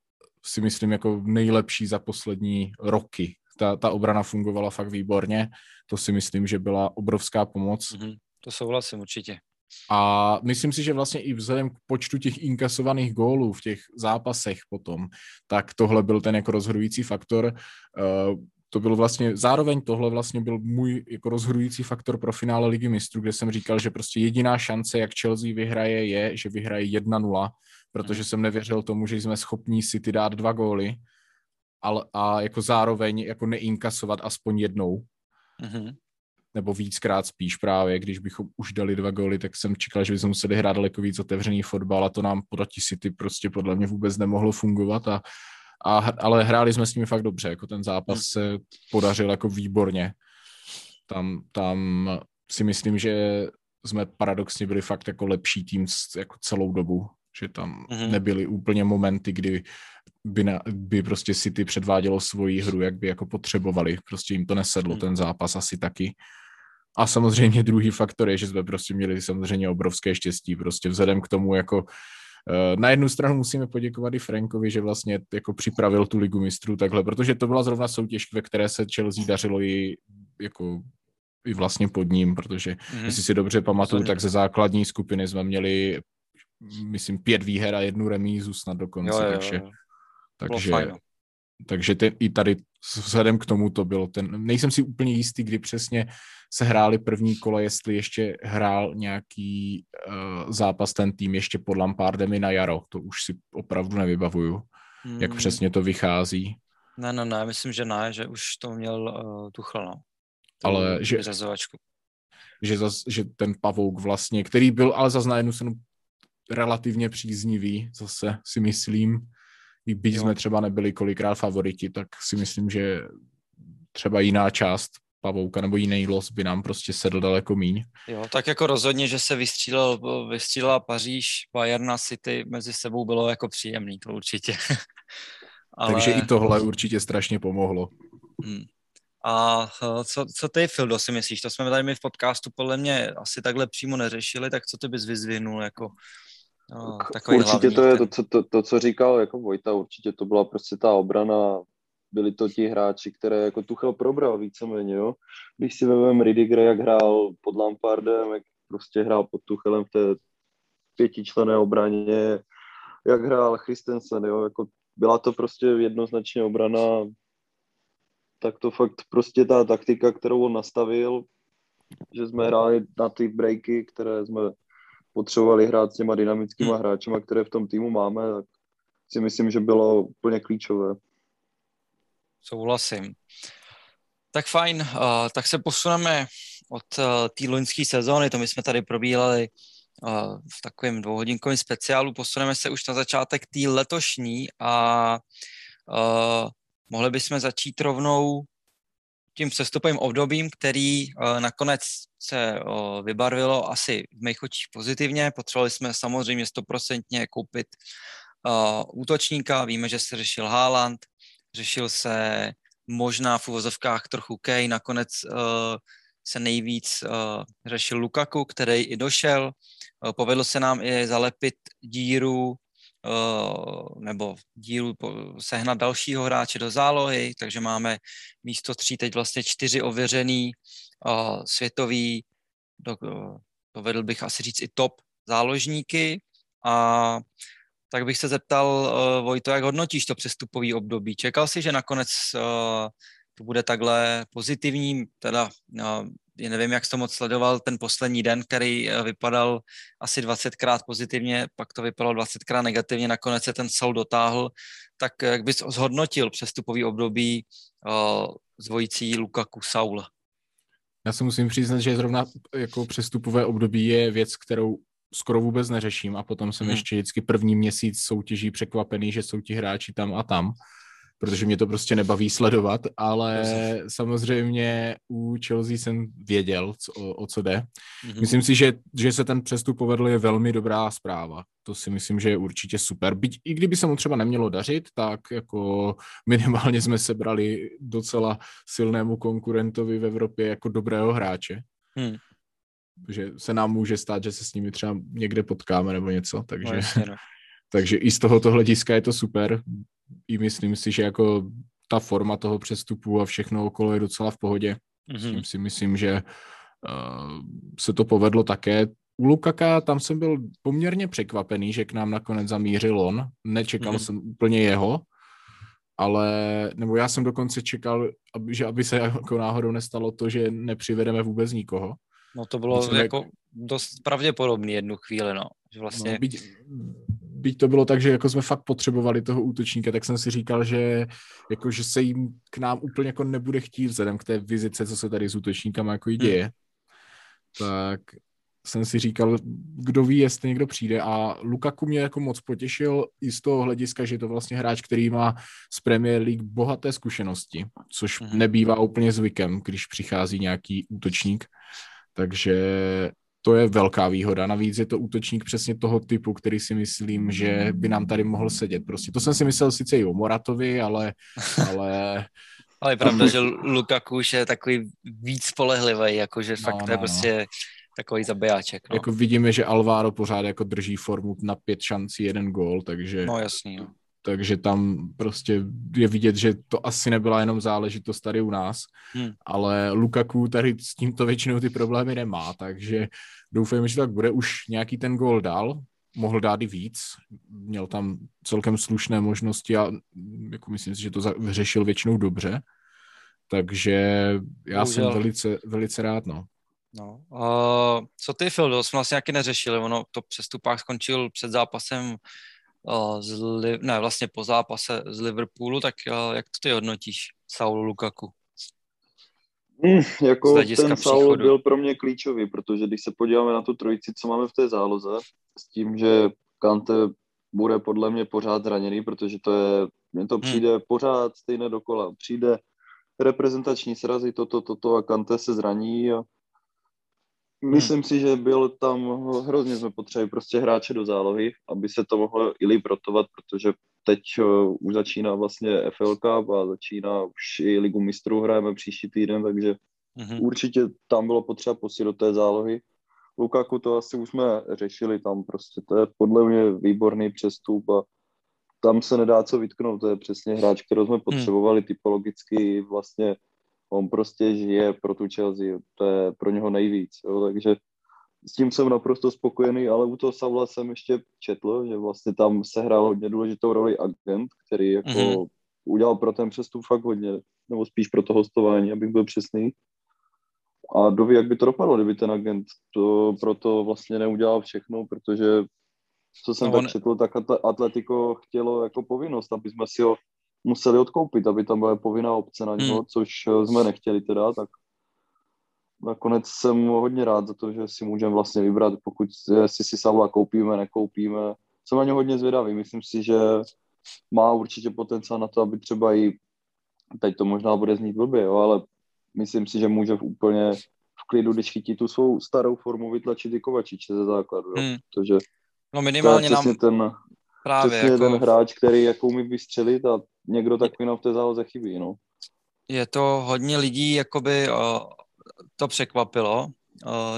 si myslím jako nejlepší za poslední roky ta, ta obrana fungovala fakt výborně. To si myslím, že byla obrovská pomoc. Mm-hmm. To souhlasím určitě. A myslím si, že vlastně i vzhledem k počtu těch inkasovaných gólů v těch zápasech potom, tak tohle byl ten jako rozhodující faktor. Uh, to bylo vlastně, zároveň tohle vlastně byl můj jako rozhodující faktor pro finále Ligy mistrů, kde jsem říkal, že prostě jediná šance, jak Chelsea vyhraje, je, že vyhraje 1-0, protože mhm. jsem nevěřil tomu, že jsme schopní City dát dva góly ale, a jako zároveň jako neinkasovat aspoň jednou. Mm-hmm. Nebo víckrát spíš právě, když bychom už dali dva góly, tak jsem čekal, že bychom museli hrát daleko víc otevřený fotbal a to nám proti City prostě podle mě vůbec nemohlo fungovat a, a ale hráli jsme s nimi fakt dobře, jako ten zápas mm. se podařil jako výborně. Tam, tam si myslím, že jsme paradoxně byli fakt jako lepší tým jako celou dobu, že tam mm-hmm. nebyly úplně momenty, kdy by, na, by prostě City předvádělo svoji hru, jak by jako potřebovali. Prostě jim to nesedlo, hmm. ten zápas asi taky. A samozřejmě druhý faktor je, že jsme prostě měli samozřejmě obrovské štěstí, prostě vzhledem k tomu jako eh, na jednu stranu musíme poděkovat i Frankovi, že vlastně jako připravil tu ligu mistrů takhle, protože to byla zrovna soutěž, ve které se Chelsea dařilo i jako i vlastně pod ním, protože mm-hmm. jestli si dobře pamatuju, tak ze základní skupiny jsme měli myslím pět výher a jednu remízu snad dokonce, jo, jo, jo. takže takže, takže ten, i tady vzhledem k tomu to bylo ten, nejsem si úplně jistý, kdy přesně se hráli první kole, jestli ještě hrál nějaký uh, zápas ten tým ještě pod Lampardem i na jaro, to už si opravdu nevybavuju, hmm. jak přesně to vychází. Ne, ne, ne, myslím, že ne, že už to měl uh, Tuchel, no. Ale že, že, zas, že ten pavouk vlastně, který byl ale zase na jednu stranu relativně příznivý, zase si myslím, i byť jsme třeba nebyli kolikrát favoriti, tak si myslím, že třeba jiná část pavouka nebo jiný los by nám prostě sedl daleko míň. Jo, tak jako rozhodně, že se vystřílel, vystřílela Paříž, Bayern a City mezi sebou bylo jako příjemný, to určitě. Ale... Takže i tohle určitě strašně pomohlo. Hmm. A eh, co, co ty, Fildo, si myslíš? To jsme tady my v podcastu podle mě asi takhle přímo neřešili, tak co ty bys vyzvihnul jako No, určitě hlavní, to je to, co, to, to, co říkal jako Vojta, určitě to byla prostě ta obrana, byli to ti hráči, které jako Tuchel probral víceméně, jo. Když si vezmeme Ridiger, jak hrál pod Lampardem, jak prostě hrál pod Tuchelem v té pětičlené obraně, jak hrál Christensen, jo, jako byla to prostě jednoznačně obrana, tak to fakt prostě ta taktika, kterou on nastavil, že jsme hráli na ty breaky, které jsme potřebovali hrát s těma dynamickými hmm. hráčema, které v tom týmu máme, tak si myslím, že bylo úplně klíčové. Souhlasím. Tak fajn, uh, tak se posuneme od uh, té loňské sezóny, to my jsme tady probíhali uh, v takovém dvouhodinkovém speciálu, posuneme se už na začátek té letošní a uh, mohli bychom začít rovnou tím přestupovým obdobím, který uh, nakonec se uh, vybarvilo asi v mých očích pozitivně. Potřebovali jsme samozřejmě stoprocentně koupit uh, útočníka. Víme, že se řešil Haaland, řešil se možná v uvozovkách trochu Kej, nakonec se nejvíc řešil Lukaku, který i došel. Povedlo se nám i zalepit díru nebo díru sehnat dalšího hráče do zálohy, takže máme místo tří teď vlastně čtyři ověřený uh, světový, uh, dovedl bych asi říct i top záložníky a tak bych se zeptal, Vojto, jak hodnotíš to přestupový období? Čekal jsi, že nakonec to bude takhle pozitivní, teda uh, nevím, jak jsi to moc sledoval, ten poslední den, který uh, vypadal asi 20krát pozitivně, pak to vypadalo 20krát negativně, nakonec se ten Saul dotáhl, tak jak bys zhodnotil přestupový období uh, zvojící Lukaku Saul? Já se musím přiznat, že zrovna jako přestupové období je věc, kterou skoro vůbec neřeším a potom jsem hmm. ještě vždycky první měsíc soutěží překvapený, že jsou ti hráči tam a tam, protože mě to prostě nebaví sledovat, ale samozřejmě u Chelsea jsem věděl, co, o, o co jde. Hmm. Myslím si, že, že se ten přestup povedl je velmi dobrá zpráva. To si myslím, že je určitě super. Byť i kdyby se mu třeba nemělo dařit, tak jako minimálně jsme sebrali docela silnému konkurentovi v Evropě jako dobrého hráče. Hmm že se nám může stát, že se s nimi třeba někde potkáme nebo něco, takže, no, no. takže i z tohoto hlediska je to super. I myslím si, že jako ta forma toho přestupu a všechno okolo je docela v pohodě. Mm-hmm. Tím si myslím, že uh, se to povedlo také. U Lukaka tam jsem byl poměrně překvapený, že k nám nakonec zamířil on. Nečekal mm-hmm. jsem úplně jeho, ale, nebo já jsem dokonce čekal, aby, že aby se jako náhodou nestalo to, že nepřivedeme vůbec nikoho. No to bylo Myslím, jako jak... dost pravděpodobný jednu chvíli, no. Že vlastně... No, byť, byť to bylo tak, že jako jsme fakt potřebovali toho útočníka, tak jsem si říkal, že, jako, že se jim k nám úplně jako nebude chtít vzhledem k té vizice, co se tady s útočníkama jako hmm. děje. Hmm. Tak jsem si říkal, kdo ví, jestli někdo přijde a Lukaku mě jako moc potěšil i z toho hlediska, že je to vlastně hráč, který má z Premier League bohaté zkušenosti, což hmm. nebývá úplně zvykem, když přichází nějaký útočník. Takže to je velká výhoda. Navíc je to útočník přesně toho typu, který si myslím, že by nám tady mohl sedět. Prostě to jsem si myslel sice i o Moratovi, ale... Ale, ale je pravda, že Lukaku už je takový víc spolehlivý, jakože no, fakt no, to je no. prostě takový zabijáček. No. Jako vidíme, že Alvaro pořád jako drží formu na pět šancí, jeden gól, takže... No jasný, no takže tam prostě je vidět, že to asi nebyla jenom záležitost tady u nás, hmm. ale Lukaku tady s tímto většinou ty problémy nemá, takže doufejme, že tak bude. Už nějaký ten gol dal, mohl dát i víc, měl tam celkem slušné možnosti a jako myslím si, že to řešil většinou dobře, takže já Bohužel. jsem velice, velice rád, no. No, uh, co ty, Phil, to jsme vlastně nějaký neřešili, ono to přestupák skončil před zápasem z, ne, vlastně po zápase z Liverpoolu, tak jak to ty hodnotíš, Saul Lukaku? Mm, jako ten Saul byl pro mě klíčový, protože když se podíváme na tu trojici, co máme v té záloze, s tím, že Kante bude podle mě pořád zraněný, protože to je, mně to hmm. přijde hmm. pořád stejné dokola. Přijde reprezentační srazy, toto, toto a Kante se zraní a Myslím hmm. si, že byl tam, hrozně jsme potřebovali prostě hráče do zálohy, aby se to mohlo i líp rotovat, protože teď uh, už začíná vlastně FL Cup a začíná už i Ligu mistrů hrajeme příští týden, takže hmm. určitě tam bylo potřeba posílit do té zálohy. Lukaku to asi už jsme řešili, tam prostě to je podle mě výborný přestup a tam se nedá co vytknout, to je přesně hráč, kterého jsme hmm. potřebovali hmm. typologicky vlastně on prostě žije pro tu Chelsea, to je pro něho nejvíc, jo, takže s tím jsem naprosto spokojený, ale u toho Savla jsem ještě četl, že vlastně tam se hrál hodně důležitou roli agent, který jako mm-hmm. udělal pro ten přestup fakt hodně, nebo spíš pro to hostování, abych byl přesný. A doví, jak by to dopadlo, kdyby ten agent to proto vlastně neudělal všechno, protože co jsem no, on... tak četl, tak Atletico chtělo jako povinnost, aby jsme si ho museli odkoupit, aby tam byla povinná obce na něho, hmm. což eh, jsme nechtěli teda, tak nakonec jsem hodně rád za to, že si můžeme vlastně vybrat, pokud si si Savla koupíme, nekoupíme. Jsem na ně hodně zvědavý, myslím si, že má určitě potenciál na to, aby třeba i, teď to možná bude znít blbě, jo, ale myslím si, že může v úplně v klidu, když chytí tu svou starou formu, vytlačit i Kovačiče ze základu, jo, hmm. protože no minimálně to je nám... ten, Právě přesně jako... ten hráč, který jako umí vystřelit a někdo takový v té záloze chybí, no. Je to hodně lidí, jakoby, to překvapilo,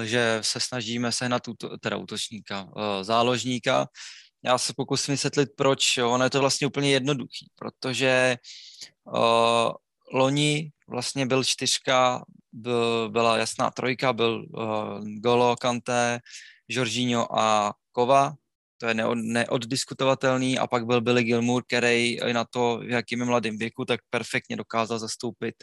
že se snažíme sehnat teda útočníka, záložníka. Já se pokusím vysvětlit, proč. Ono je to vlastně úplně jednoduchý, protože loni vlastně byl čtyřka, byl, byla jasná trojka, byl Golo, Kanté, Jorginho a Kova, to je neod, neoddiskutovatelný a pak byl Billy Gilmour, který na to, v jakým mladým věku, tak perfektně dokázal zastoupit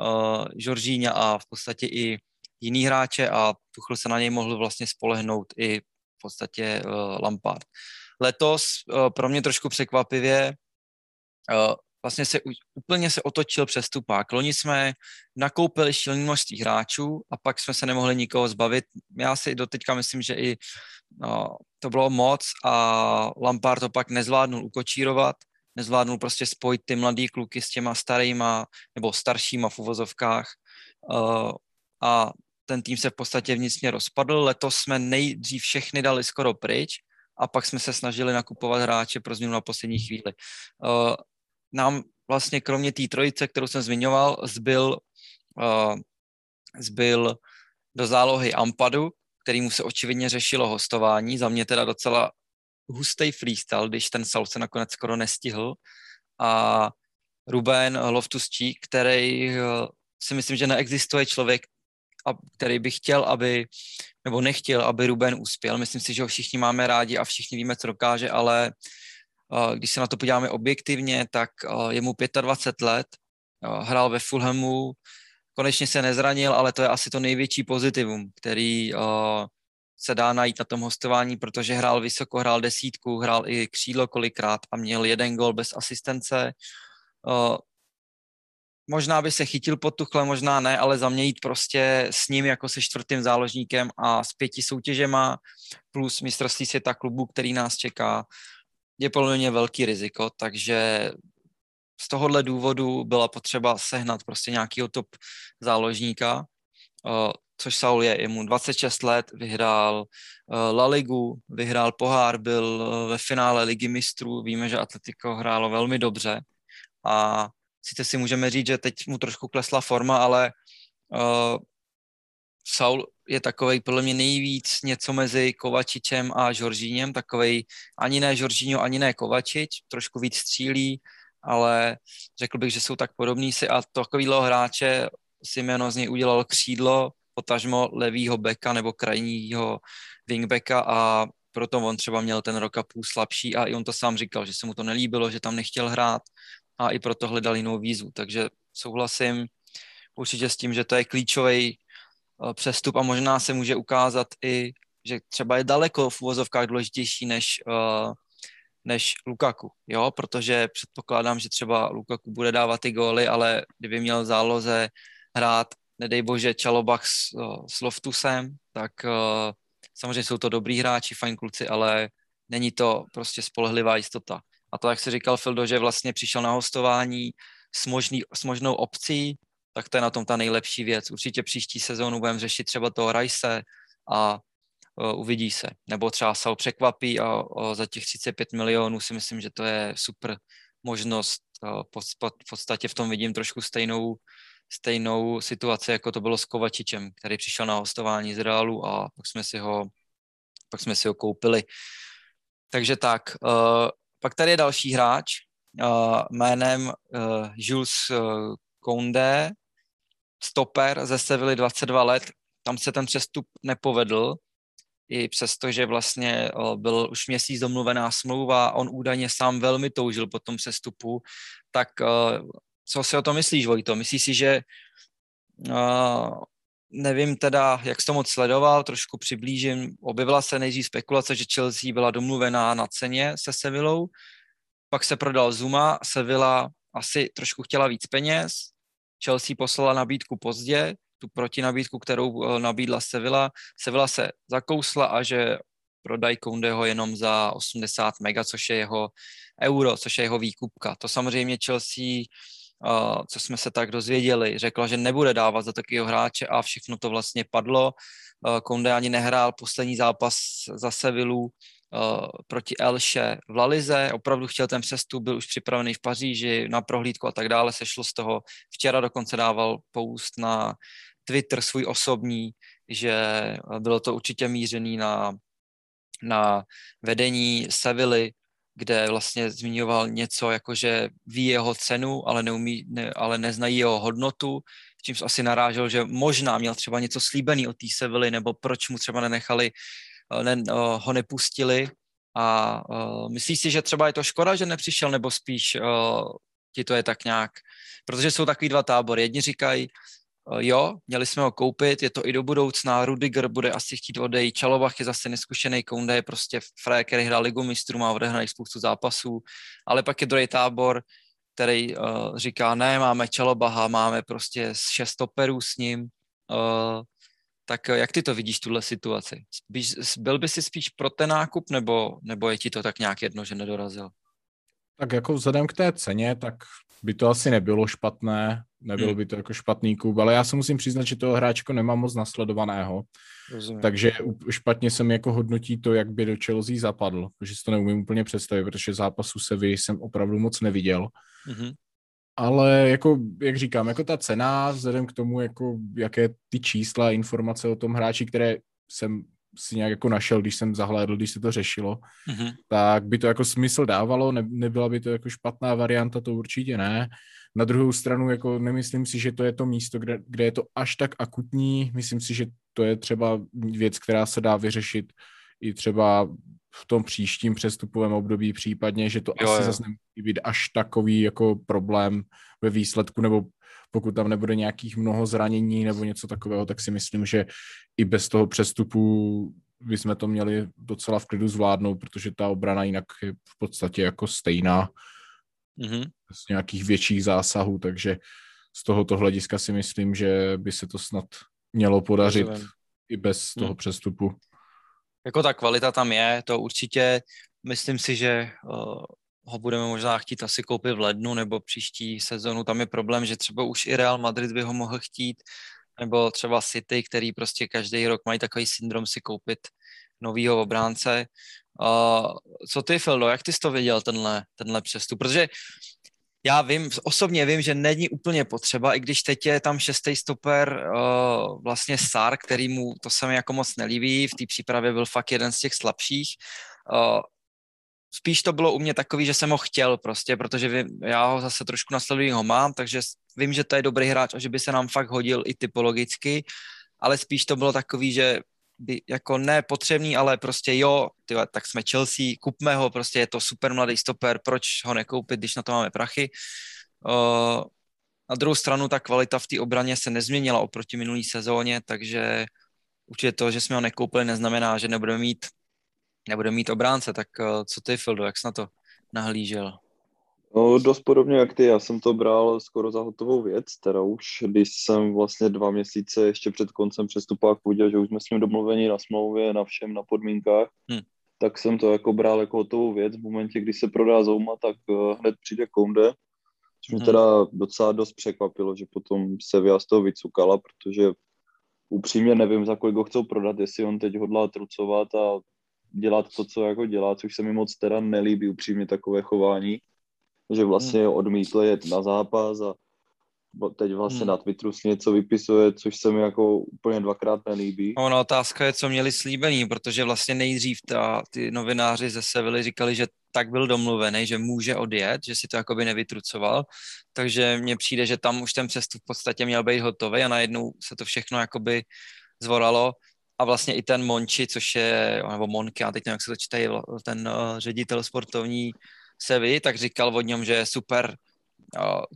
uh, Žoržíňa a v podstatě i jiný hráče a Tuchl se na něj mohl vlastně spolehnout i v podstatě uh, Lampard. Letos uh, pro mě trošku překvapivě uh, vlastně se úplně se otočil přestupák. Loni jsme nakoupili šílený množství hráčů a pak jsme se nemohli nikoho zbavit. Já si doteďka myslím, že i to bylo moc a Lampard to pak nezvládnul ukočírovat, nezvládnul prostě spojit ty mladý kluky s těma starýma nebo staršíma v uvozovkách uh, a ten tým se v podstatě vnitřně rozpadl. Letos jsme nejdřív všechny dali skoro pryč a pak jsme se snažili nakupovat hráče pro změnu na poslední chvíli. Uh, nám vlastně kromě té trojice, kterou jsem zmiňoval, zbyl, uh, zbyl do zálohy Ampadu, kterýmu se očividně řešilo hostování. Za mě teda docela hustý freestyle, když ten Saul se nakonec skoro nestihl. A Ruben loftus který eh, si myslím, že neexistuje člověk, který by chtěl, aby, nebo nechtěl, aby Ruben uspěl. Myslím si, že ho všichni máme rádi a všichni víme, co dokáže, ale eh, když se na to podíváme objektivně, tak eh, je mu 25 let, hrál ve Fulhamu, konečně se nezranil, ale to je asi to největší pozitivum, který uh, se dá najít na tom hostování, protože hrál vysoko, hrál desítku, hrál i křídlo kolikrát a měl jeden gol bez asistence. Uh, možná by se chytil pod tuchle, možná ne, ale za mě jít prostě s ním jako se čtvrtým záložníkem a s pěti soutěžema plus mistrovství světa klubu, který nás čeká, je podle mě velký riziko, takže z tohohle důvodu byla potřeba sehnat prostě nějakýho top záložníka, uh, což Saul je, je mu 26 let, vyhrál uh, La Ligu, vyhrál pohár, byl uh, ve finále Ligy mistrů, víme, že Atletico hrálo velmi dobře. A sice si můžeme říct, že teď mu trošku klesla forma, ale uh, Saul je takovej podle mě nejvíc něco mezi Kovačičem a Žoržíněm, takovej ani ne Žoržíňo, ani ne Kovačič, trošku víc střílí, ale řekl bych, že jsou tak podobní si a takovýhle hráče Simeno z něj udělal křídlo, potažmo levýho beka nebo krajního wingbacka a proto on třeba měl ten rok a půl slabší a i on to sám říkal, že se mu to nelíbilo, že tam nechtěl hrát a i proto hledal jinou výzvu. Takže souhlasím určitě s tím, že to je klíčový eh, přestup a možná se může ukázat i, že třeba je daleko v úvozovkách důležitější než uh, než Lukaku, jo, protože předpokládám, že třeba Lukaku bude dávat ty góly, ale kdyby měl záloze hrát, nedej bože, Čalobach s, s Loftusem, tak uh, samozřejmě jsou to dobrý hráči, fajn kluci, ale není to prostě spolehlivá jistota. A to, jak se říkal Fildo, že vlastně přišel na hostování s, možný, s možnou opcí, tak to je na tom ta nejlepší věc. Určitě příští sezónu budeme řešit třeba toho Rajse a uvidí se. Nebo třeba se překvapí a za těch 35 milionů si myslím, že to je super možnost. Po, v podstatě v tom vidím trošku stejnou, stejnou situaci, jako to bylo s Kovačičem, který přišel na hostování z Realu a pak jsme si ho, pak jsme si ho koupili. Takže tak. Uh, pak tady je další hráč jménem Jules Koundé, stoper ze Sevilly 22 let. Tam se ten přestup nepovedl, i přesto, že vlastně byl už měsíc domluvená smlouva, on údajně sám velmi toužil po tom přestupu, tak co si o to myslíš, Vojto? Myslíš si, že nevím teda, jak jsi to moc sledoval, trošku přiblížím, objevila se nejdřív spekulace, že Chelsea byla domluvená na ceně se Sevillou, pak se prodal Zuma, Sevilla asi trošku chtěla víc peněz, Chelsea poslala nabídku pozdě, tu protinabídku, kterou eh, nabídla Sevilla. Sevilla se zakousla a že prodají Koundeho jenom za 80 mega, což je jeho euro, což je jeho výkupka. To samozřejmě Chelsea, uh, co jsme se tak dozvěděli, řekla, že nebude dávat za takového hráče a všechno to vlastně padlo. Uh, Kounde ani nehrál poslední zápas za Sevillu, proti Elše v Lalize, opravdu chtěl ten přestup, byl už připravený v Paříži na prohlídku a tak dále, sešlo z toho. Včera dokonce dával poust na Twitter svůj osobní, že bylo to určitě mířený na, na vedení Sevilly, kde vlastně zmiňoval něco, jako že ví jeho cenu, ale, neumí, ne, ale neznají jeho hodnotu, čímž asi narážel, že možná měl třeba něco slíbený od té Sevilly, nebo proč mu třeba nenechali, eh, ne, eh, ho nepustili. A uh, myslíš si, že třeba je to škoda, že nepřišel, nebo spíš uh, ti to je tak nějak, protože jsou takový dva tábory. Jedni říkají, Eh, jo, měli jsme ho koupit, je to i do budoucna, Rudiger bude asi chtít odejít, Čalovach je zase neskušený, Kounde je prostě fré, který hrál ligu mistrů, má odehraných spoustu zápasů, ale pak je druhý tábor, který uh, říká, ne, máme Čalobaha, máme prostě šest stoperů s ním, uh, tak jak ty to vidíš, tuhle situaci? Byl by si spíš pro ten nákup, nebo, nebo je ti to tak nějak jedno, že nedorazil? Tak jako vzhledem k té ceně, tak by to asi nebylo špatné, nebyl hmm. by to jako špatný klub, ale já se musím přiznat, že toho hráčko nemám moc nasledovaného, Rozumím. takže špatně se mi jako hodnotí to, jak by do Chelsea zapadl, protože si to neumím úplně představit, protože zápasu se vy jsem opravdu moc neviděl. Hmm. Ale jako, jak říkám, jako ta cena, vzhledem k tomu, jako, jaké ty čísla, informace o tom hráči, které jsem si nějak jako našel, když jsem zahlédl, když se to řešilo, mm-hmm. tak by to jako smysl dávalo, ne, nebyla by to jako špatná varianta, to určitě ne. Na druhou stranu jako nemyslím si, že to je to místo, kde, kde je to až tak akutní, myslím si, že to je třeba věc, která se dá vyřešit i třeba v tom příštím přestupovém období případně, že to jo, asi jo. zase nemusí být až takový jako problém ve výsledku, nebo pokud tam nebude nějakých mnoho zranění nebo něco takového, tak si myslím, že i bez toho přestupu bychom to měli docela v klidu zvládnout, protože ta obrana jinak je v podstatě jako stejná mm-hmm. z nějakých větších zásahů, takže z tohoto hlediska si myslím, že by se to snad mělo podařit Rozumím. i bez toho mm. přestupu. Jako ta kvalita tam je, to určitě. Myslím si, že uh, ho budeme možná chtít asi koupit v lednu nebo příští sezonu. Tam je problém, že třeba už i Real Madrid by ho mohl chtít, nebo třeba City, který prostě každý rok mají takový syndrom si koupit novýho obránce. Uh, co ty, Fildo, jak ty jsi to viděl, tenhle, tenhle přestup? Protože já vím, osobně vím, že není úplně potřeba, i když teď je tam šestý stoper uh, vlastně Sar, který mu to se mi jako moc nelíbí, v té přípravě byl fakt jeden z těch slabších. Uh, spíš to bylo u mě takový, že jsem ho chtěl prostě, protože vím, já ho zase trošku nasledují ho mám, takže vím, že to je dobrý hráč a že by se nám fakt hodil i typologicky, ale spíš to bylo takový, že by jako nepotřebný, ale prostě jo, tyhle, tak jsme Chelsea, kupme ho, prostě je to super mladý stoper, proč ho nekoupit, když na to máme prachy. Uh, na druhou stranu ta kvalita v té obraně se nezměnila oproti minulý sezóně, takže určitě to, že jsme ho nekoupili, neznamená, že nebudeme mít nebude mít obránce, tak co ty, Fildo, jak jsi na to nahlížel? No, dost podobně jak ty, já jsem to bral skoro za hotovou věc, teda už, když jsem vlastně dva měsíce ještě před koncem přestupák viděl, že už jsme s ním domluveni na smlouvě, na všem, na podmínkách, hmm. tak jsem to jako bral jako hotovou věc. V momentě, kdy se prodá Zouma, tak uh, hned přijde Kounde, což mě hmm. teda docela dost překvapilo, že potom se z toho vycukala, protože upřímně nevím, za kolik ho chcou prodat, jestli on teď hodlá trucovat a dělat to, co jako dělá, což se mi moc teda nelíbí upřímně takové chování, že vlastně hmm. odmítl jet na zápas a teď vlastně hmm. na Twitteru si něco vypisuje, což se mi jako úplně dvakrát nelíbí. Ono otázka je, co měli slíbený, protože vlastně nejdřív ta, ty novináři ze Sevily říkali, že tak byl domluvený, že může odjet, že si to jakoby nevytrucoval, takže mně přijde, že tam už ten přestup v podstatě měl být hotový a najednou se to všechno jakoby zvoralo a vlastně i ten Monči, což je, nebo Monky, já teď nevím, jak se to čítají, ten uh, ředitel sportovní Sevy, tak říkal o něm, že je super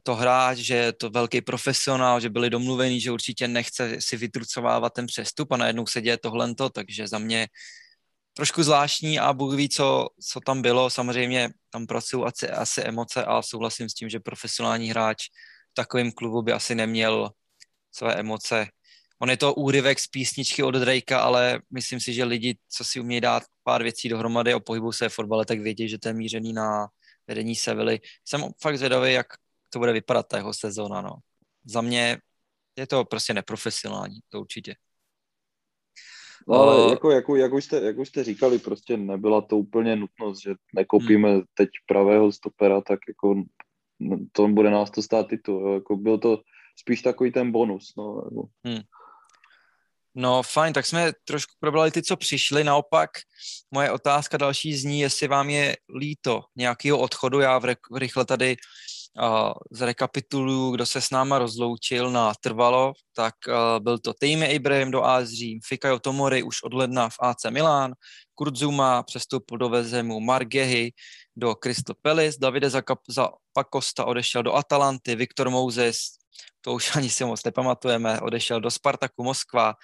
to hráč, že je to velký profesionál, že byli domluvení, že určitě nechce si vytrucovávat ten přestup a najednou se děje tohle, takže za mě trošku zvláštní a Bůh ví, co, co tam bylo. Samozřejmě tam pracují asi, asi emoce a souhlasím s tím, že profesionální hráč v takovém klubu by asi neměl své emoce On je to úryvek z písničky od Drakea, ale myslím si, že lidi, co si umějí dát pár věcí dohromady a pohybují se v fotbale, tak vědí, že to je mířený na vedení Sevily. Jsem fakt zvědavý, jak to bude vypadat ta jeho sezóna. No. Za mě je to prostě neprofesionální, to určitě. No, ale jako, jako, jak, už jste, jak už jste říkali, prostě nebyla to úplně nutnost, že nekoupíme hmm. teď pravého stopera, tak jako to bude nás to stát titul. Jako byl to spíš takový ten bonus. No, jako. hmm. No fajn, tak jsme trošku probrali ty, co přišli. Naopak moje otázka další zní, jestli vám je líto nějakého odchodu. Já v, rychle tady uh, zrekapituluju, kdo se s náma rozloučil na trvalo, tak uh, byl to Tejme Ibrahim do AS Řím, Fikayo Tomori už od ledna v AC Milán, Kurt Zuma přestoupil do Vezemu, Mark Gehy do Crystal Palace, Davide Zapakosta odešel do Atalanty, Viktor Moses to už ani si moc nepamatujeme, odešel do Spartaku Moskva,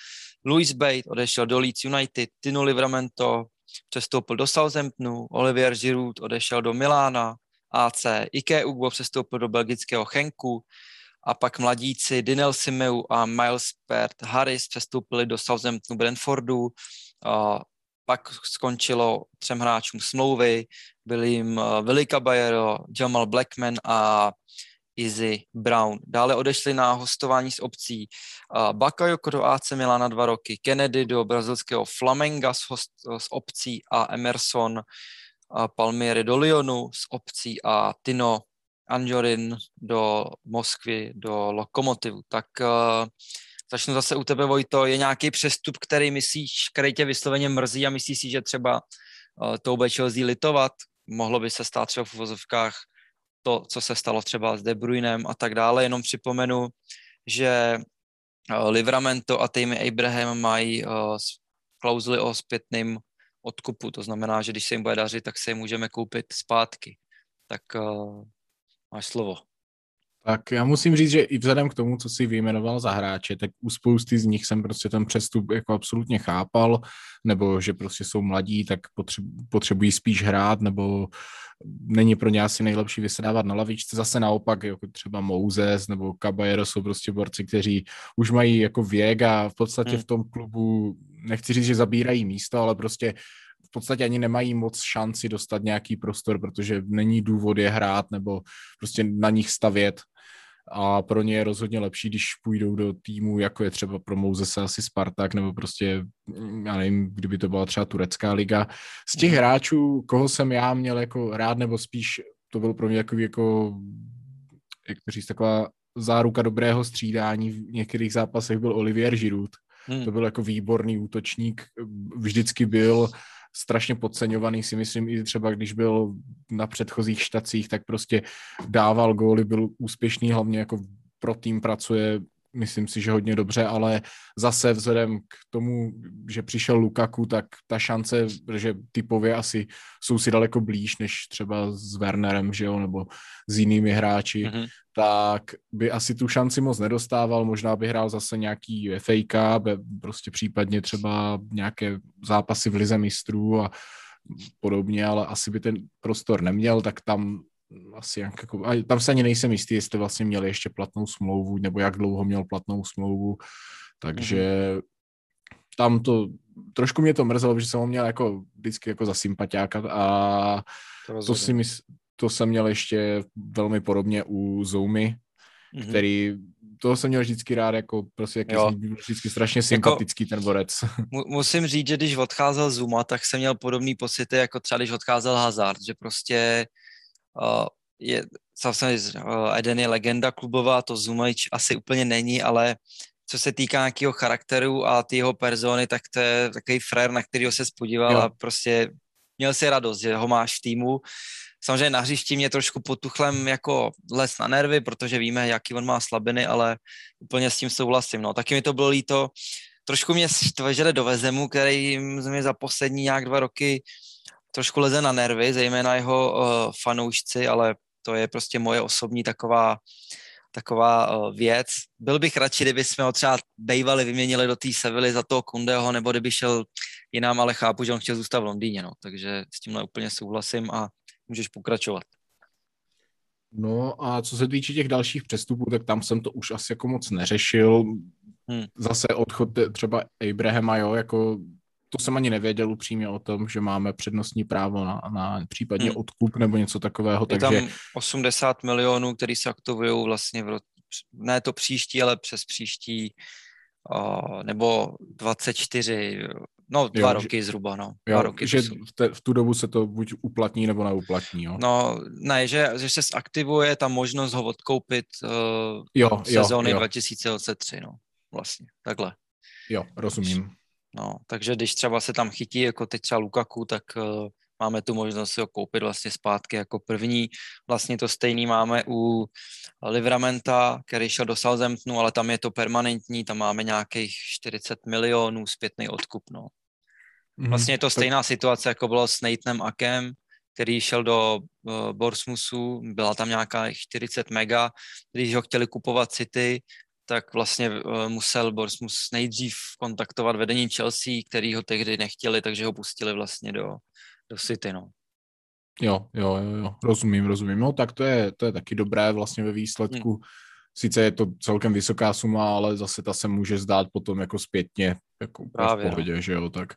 Louis Bate odešel do Leeds United, Tino Livramento přestoupil do Southamptonu, Olivier Giroud odešel do Milána, AC, Ike Ugbo přestoupil do belgického Chenku a pak mladíci Dinel Simeu a Miles Pert Harris přestoupili do Southamptonu Brentfordu, a pak skončilo třem hráčům smlouvy, byli jim Willy Caballero, Jamal Blackman a Izzy Brown. Dále odešli na hostování s obcí Bakayoko do AC Milan na dva roky, Kennedy do brazilského Flamenga s, host, s obcí a Emerson Palmieri do Lyonu s obcí a Tino Anjorin do Moskvy, do Lokomotivu. Tak uh, začnu zase u tebe, Vojto. Je nějaký přestup, který myslíš, který tě vysloveně mrzí a myslíš si, že třeba uh, tou Chelsea litovat? Mohlo by se stát třeba v uvozovkách to, co se stalo třeba s De Bruynem a tak dále. Jenom připomenu, že eh, Livramento a Tammy Abraham mají uh, klauzuly o zpětném odkupu. To znamená, že když se jim bude dařit, tak se jim můžeme koupit zpátky. Tak uh, máš slovo. Tak já musím říct, že i vzhledem k tomu, co si vyjmenoval za hráče, tak u spousty z nich jsem prostě ten přestup jako absolutně chápal, nebo že prostě jsou mladí, tak potřebují spíš hrát, nebo není pro ně asi nejlepší vysedávat na lavičce. Zase naopak, jako třeba Mouzes nebo Caballero jsou prostě borci, kteří už mají jako věk a v podstatě hmm. v tom klubu, nechci říct, že zabírají místo, ale prostě v podstatě ani nemají moc šanci dostat nějaký prostor, protože není důvod je hrát nebo prostě na nich stavět a pro ně je rozhodně lepší, když půjdou do týmu, jako je třeba pro Mouzese asi Spartak, nebo prostě, já nevím, kdyby to byla třeba turecká liga. Z těch mhm. hráčů, koho jsem já měl jako rád, nebo spíš to byl pro mě jako, jako jak to říct, taková záruka dobrého střídání v některých zápasech byl Olivier Giroud. Hmm. To byl jako výborný útočník, vždycky byl strašně podceňovaný, si myslím, i třeba když byl na předchozích štacích, tak prostě dával góly, byl úspěšný, hlavně jako pro tým pracuje myslím si, že hodně dobře, ale zase vzhledem k tomu, že přišel Lukaku, tak ta šance, že typově asi jsou si daleko blíž, než třeba s Wernerem, že jo, nebo s jinými hráči, mm-hmm. tak by asi tu šanci moc nedostával, možná by hrál zase nějaký FA prostě případně třeba nějaké zápasy v Lize mistrů a podobně, ale asi by ten prostor neměl, tak tam asi jak jako, a tam se ani nejsem jistý, jestli vlastně měl ještě platnou smlouvu, nebo jak dlouho měl platnou smlouvu, takže mm-hmm. tam to, trošku mě to mrzelo, že jsem ho měl jako vždycky jako za sympatiáka a to, to si mys, to jsem měl ještě velmi podobně u Zoumy, mm-hmm. který, toho jsem měl vždycky rád, jako prostě jak je vždycky strašně jako sympatický jako, ten borec. musím říct, že když odcházel Zuma, tak jsem měl podobný pocity, jako třeba když odcházel Hazard, že prostě je, samozřejmě Eden je legenda klubová, to Zumajč asi úplně není, ale co se týká nějakého charakteru a ty jeho persony, tak to je takový frér, na kterého se spodíval jo. a prostě měl si radost, že ho máš v týmu. Samozřejmě na hřišti mě trošku potuchlem jako les na nervy, protože víme, jaký on má slabiny, ale úplně s tím souhlasím. No. Taky mi to bylo líto. Trošku mě štve, že do Vezemu, který mě za poslední nějak dva roky trošku leze na nervy, zejména jeho uh, fanoušci, ale to je prostě moje osobní taková, taková uh, věc. Byl bych radši, kdyby jsme ho třeba bejvali, vyměnili do té Sevily za toho Kundeho, nebo kdyby šel jinam, ale chápu, že on chtěl zůstat v Londýně, no. takže s tímhle úplně souhlasím a můžeš pokračovat. No a co se týče těch dalších přestupů, tak tam jsem to už asi jako moc neřešil. Hmm. Zase odchod třeba Abrahama, jo, jako to jsem ani nevěděl upřímně o tom, že máme přednostní právo na, na případně hmm. odkup nebo něco takového. Je takže... tam 80 milionů, který se aktivují vlastně v ne to příští, ale přes příští o, nebo 24, no dva jo, roky že, zhruba, no. Dva jo, roky že v, te, v tu dobu se to buď uplatní nebo neuplatní, jo? No, ne, že, že se zaktivuje ta možnost ho odkoupit uh, jo, sezóny jo, jo. 2023, no, vlastně, takhle. Jo, rozumím. No, takže když třeba se tam chytí, jako teď třeba Lukaku, tak uh, máme tu možnost ho koupit vlastně zpátky jako první. Vlastně to stejný máme u Livramenta, který šel do Southamptonu, ale tam je to permanentní, tam máme nějakých 40 milionů zpětný odkup, no. Mhm, vlastně je to stejná situace, jako bylo s Nathanem Akem, který šel do uh, Borsmusu, byla tam nějaká 40 mega, když ho chtěli kupovat City, tak vlastně uh, musel Borsmus nejdřív kontaktovat vedení Chelsea, který ho tehdy nechtěli, takže ho pustili vlastně do, do City, no. Jo, jo, jo, jo, rozumím, rozumím. No tak to je, to je taky dobré vlastně ve výsledku. Hmm. Sice je to celkem vysoká suma, ale zase ta se může zdát potom jako zpětně, jako Právě, v pohodě, no. že jo, tak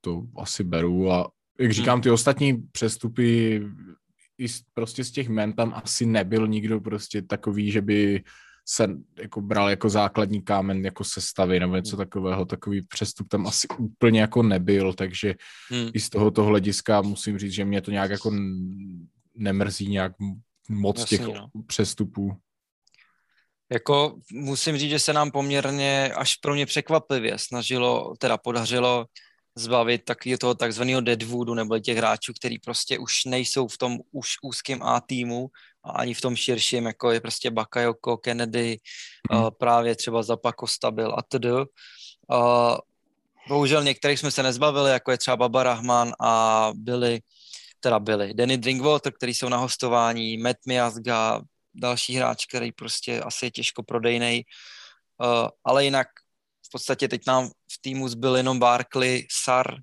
to asi beru a jak hmm. říkám, ty ostatní přestupy i prostě z těch men tam asi nebyl nikdo prostě takový, že by se jako bral jako základní kámen jako sestavy nebo něco hmm. takového, takový přestup tam asi úplně jako nebyl, takže hmm. i z tohoto hlediska musím říct, že mě to nějak jako nemrzí nějak moc Jasný, těch no. přestupů. Jako musím říct, že se nám poměrně až pro mě překvapivě snažilo, teda podařilo zbavit taky toho takzvaného deadwoodu nebo těch hráčů, který prostě už nejsou v tom už úzkém A týmu a ani v tom širším, jako je prostě Bakayoko, Kennedy, hmm. uh, právě třeba Zapako Stabil a td. Uh, bohužel některých jsme se nezbavili, jako je třeba Baba Rahman a byli, teda byli Danny Drinkwater, který jsou na hostování, Matt Miazga, další hráč, který prostě asi je těžko prodejný, uh, ale jinak v podstatě teď nám v týmu zbyl jenom Barkley, Sar,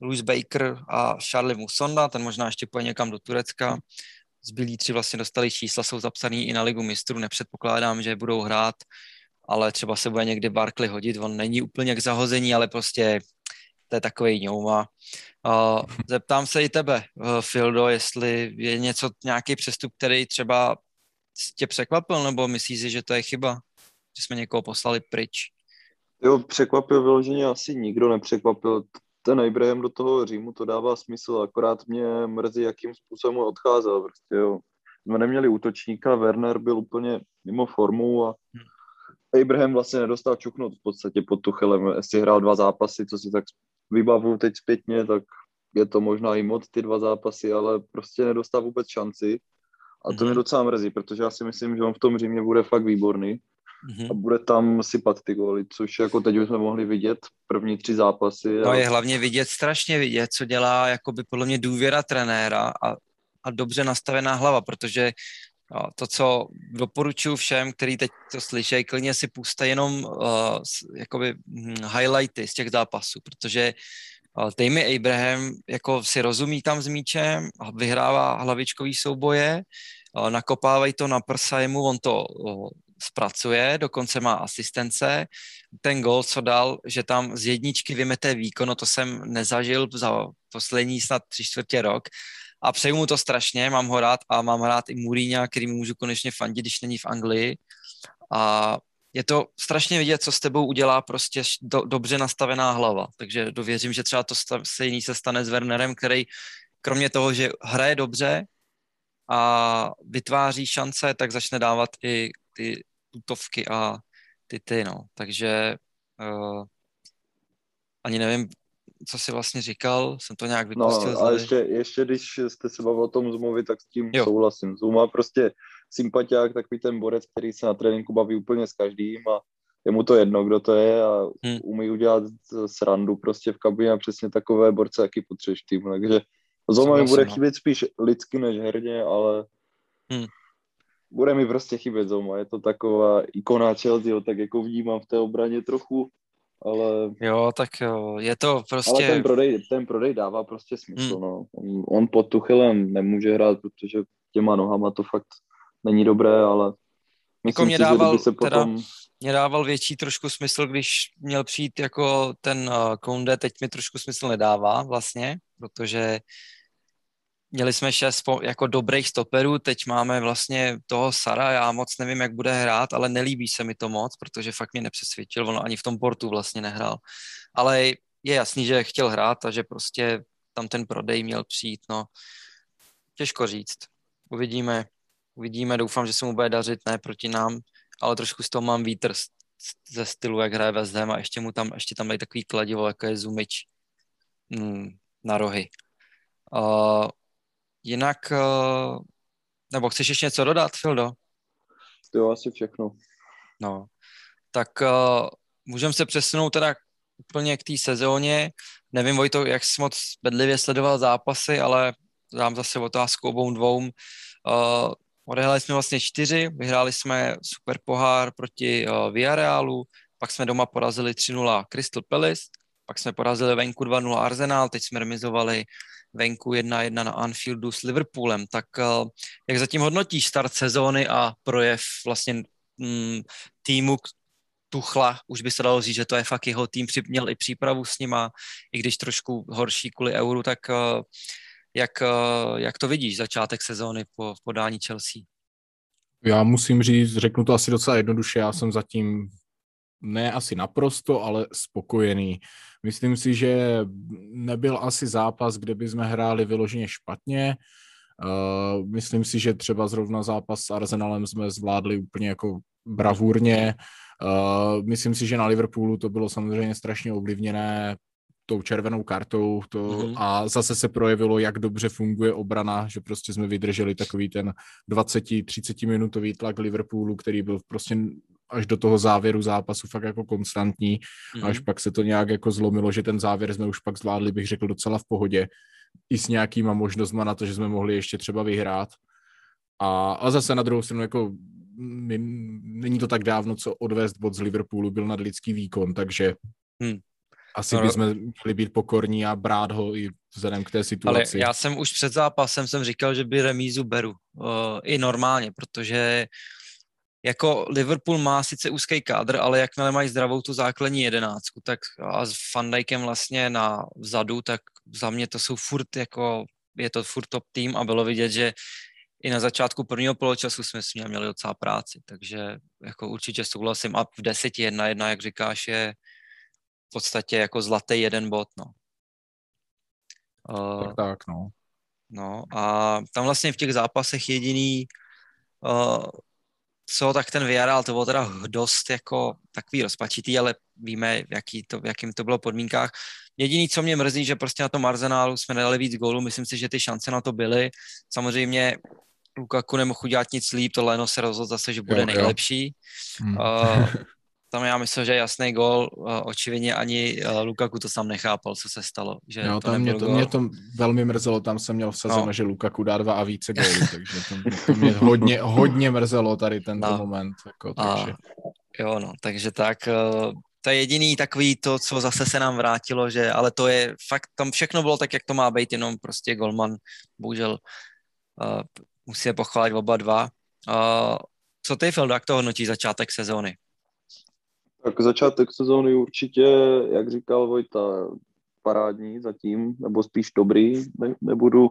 Louis Baker a Charlie Musonda, ten možná ještě pojde někam do Turecka. Zbylí tři vlastně dostali čísla, jsou zapsaný i na ligu mistrů, nepředpokládám, že budou hrát, ale třeba se bude někdy Barkley hodit, on není úplně k zahození, ale prostě to je takový ňouma. Zeptám se i tebe, uh, Fildo, jestli je něco, nějaký přestup, který třeba tě překvapil, nebo myslíš si, že to je chyba, že jsme někoho poslali pryč? Jo, překvapil vyloženě asi nikdo nepřekvapil. Ten Abraham do toho Římu to dává smysl, akorát mě mrzí, jakým způsobem odcházel. Prostě, jo. Jsme neměli útočníka, Werner byl úplně mimo formu a Abraham vlastně nedostal čuknout v podstatě pod Tuchelem. Jestli hrál dva zápasy, co si tak vybavu teď zpětně, tak je to možná i moc ty dva zápasy, ale prostě nedostal vůbec šanci. A to mě mhm. docela mrzí, protože já si myslím, že on v tom Římě bude fakt výborný mm-hmm. a bude tam sypat ty góly, což jako teď už jsme mohli vidět první tři zápasy. No a... je hlavně vidět, strašně vidět, co dělá jakoby podle mě důvěra trenéra a, a dobře nastavená hlava, protože to, co doporučuji všem, který teď to slyšejí, klidně si puste jenom uh, jakoby hm, highlighty z těch zápasů, protože uh, Tammy Abraham jako si rozumí tam s míčem, vyhrává hlavičkový souboje, uh, nakopávají to na prsa jemu, on to uh, zpracuje, dokonce má asistence. Ten gol, co dal, že tam z jedničky vymete výkon, no to jsem nezažil za poslední snad tři čtvrtě rok. A přeju mu to strašně, mám ho rád a mám rád i Mourinho, který můžu konečně fandit, když není v Anglii. A je to strašně vidět, co s tebou udělá prostě do, dobře nastavená hlava. Takže dověřím, že třeba to stejný se stane s Wernerem, který kromě toho, že hraje dobře a vytváří šance, tak začne dávat i ty tutovky a ty ty, no. Takže uh, ani nevím, co jsi vlastně říkal, jsem to nějak no, vypustil. No, a ještě, ještě když jste se bavil o tom Zumovi, tak s tím jo. souhlasím. Zuma prostě sympatiák, takový ten borec, který se na tréninku baví úplně s každým a je mu to jedno, kdo to je a hmm. umí udělat srandu prostě v kabině a přesně takové borce, jaký potřebuješ tým. Takže Zuma mi bude no. chybět spíš lidsky než herně, ale hmm bude mi prostě chybět Zoma. Je to taková ikona Chelsea, tak jako vnímám v té obraně trochu, ale... Jo, tak jo, je to prostě... Ale ten prodej, ten prodej dává prostě smysl, hmm. no. On, on pod Tuchelem nemůže hrát, protože těma nohama to fakt není dobré, ale jako mě dával, se potom... teda, mě dával větší trošku smysl, když měl přijít jako ten uh, Konde, teď mi trošku smysl nedává vlastně, protože Měli jsme šest jako dobrých stoperů, teď máme vlastně toho Sara, já moc nevím, jak bude hrát, ale nelíbí se mi to moc, protože fakt mě nepřesvědčil, ono ani v tom portu vlastně nehrál. Ale je jasný, že chtěl hrát a že prostě tam ten prodej měl přijít, no. Těžko říct. Uvidíme, uvidíme, doufám, že se mu bude dařit, ne proti nám, ale trošku z toho mám vítr ze stylu, jak hraje West Ham a ještě mu tam, ještě tam dají takový kladivo, jako je Zumič mm, na rohy. Uh, jinak, uh, nebo chceš ještě něco dodat, Fildo? To je asi všechno. No, tak uh, můžeme se přesunout teda úplně k té sezóně. Nevím, Vojto, jak jsi moc bedlivě sledoval zápasy, ale dám zase otázku obou dvou. Uh, odehráli jsme vlastně čtyři, vyhráli jsme super pohár proti uh, Villarealu, pak jsme doma porazili 3-0 Crystal Palace, pak jsme porazili venku 2-0 Arsenal, teď jsme remizovali venku 1-1 na Anfieldu s Liverpoolem. Tak uh, jak zatím hodnotíš start sezóny a projev vlastně mm, týmu, Tuchla, už by se dalo říct, že to je fakt jeho tým, měl i přípravu s nima, i když trošku horší kvůli euru, tak uh, jak, uh, jak to vidíš, začátek sezóny po podání Chelsea? Já musím říct, řeknu to asi docela jednoduše, já jsem zatím ne asi naprosto, ale spokojený. Myslím si, že nebyl asi zápas, kde by jsme hráli vyloženě špatně. Uh, myslím si, že třeba zrovna zápas s Arsenalem jsme zvládli úplně jako bravurně. Uh, myslím si, že na Liverpoolu to bylo samozřejmě strašně ovlivněné tou červenou kartou to, mm-hmm. a zase se projevilo, jak dobře funguje obrana, že prostě jsme vydrželi takový ten 20-30 minutový tlak Liverpoolu, který byl prostě až do toho závěru zápasu fakt jako konstantní, mm-hmm. až pak se to nějak jako zlomilo, že ten závěr jsme už pak zvládli, bych řekl, docela v pohodě, i s nějakýma možnostma na to, že jsme mohli ještě třeba vyhrát. A, a zase na druhou stranu jako my, není to tak dávno, co odvést bod z Liverpoolu byl nadlidský výkon, takže hmm. asi no, bychom měli být pokorní a brát ho i vzhledem k té situaci. Ale já jsem už před zápasem jsem říkal, že by remízu beru. Uh, I normálně, protože jako Liverpool má sice úzký kádr, ale jakmile mají zdravou tu základní jedenáctku, tak a s Van Dijkem vlastně na vzadu, tak za mě to jsou furt jako, je to furt top tým a bylo vidět, že i na začátku prvního poločasu jsme s měli docela práci, takže jako určitě souhlasím a v deseti jedna jedna, jak říkáš, je v podstatě jako zlatý jeden bod, no. Uh, tak, tak, no. No a tam vlastně v těch zápasech jediný, uh, co, tak ten Villarreal, to bylo teda dost jako takový rozpačitý, ale víme, jaký to, v jakým to bylo podmínkách. Jediný, co mě mrzí, že prostě na tom Arsenálu jsme nedali víc gólů, myslím si, že ty šance na to byly. Samozřejmě Lukaku nemohl udělat nic líp, to Leno se rozhodl zase, že bude jo, nejlepší. Jo. Hmm. Uh, tam já myslím, že jasný gol, uh, očividně ani uh, Lukaku to sám nechápal, co se stalo. Že jo, to tam mě, to, mě to velmi mrzelo, tam jsem měl vsazeno, no. že Lukaku dá dva a více gólů, takže to, to mě hodně, hodně mrzelo tady tento no. moment. Jako, takže. A, jo, no, takže tak, uh, to je jediný takový to, co zase se nám vrátilo, že, ale to je fakt, tam všechno bylo tak, jak to má být, jenom prostě Golman, bohužel uh, musíme pochválit oba dva. Uh, co ty, Fildo, jak to hodnotí začátek sezóny? Tak začátek sezóny určitě, jak říkal Vojta, parádní zatím, nebo spíš dobrý. Ne, nebudu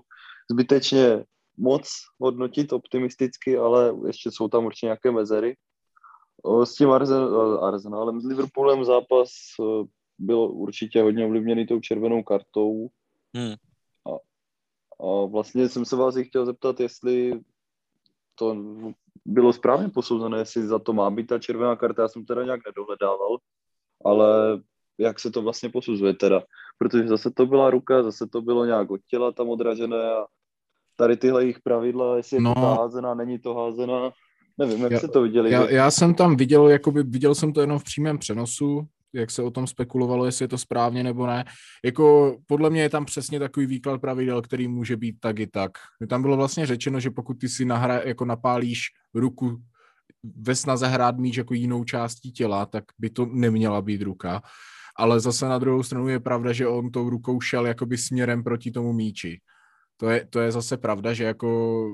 zbytečně moc hodnotit optimisticky, ale ještě jsou tam určitě nějaké mezery. S tím Arsenalem, s Liverpoolem zápas byl určitě hodně ovlivněný tou červenou kartou. Hmm. A, a vlastně jsem se vás i chtěl zeptat, jestli to bylo správně posouzené, jestli za to má být ta červená karta, já jsem teda nějak nedohledával, ale jak se to vlastně posuzuje teda, protože zase to byla ruka, zase to bylo nějak od těla tam odražené a tady tyhle jejich pravidla, jestli no. je to házená, není to házená, nevím, jak já, se to viděli. Já, já jsem tam viděl, jakoby viděl jsem to jenom v přímém přenosu, jak se o tom spekulovalo, jestli je to správně nebo ne. Jako podle mě je tam přesně takový výklad pravidel, který může být tak i tak. Tam bylo vlastně řečeno, že pokud ty si nahra, jako napálíš ruku ve snaze hrát míč jako jinou částí těla, tak by to neměla být ruka. Ale zase na druhou stranu je pravda, že on tou rukou šel jakoby směrem proti tomu míči. To je, to je zase pravda, že jako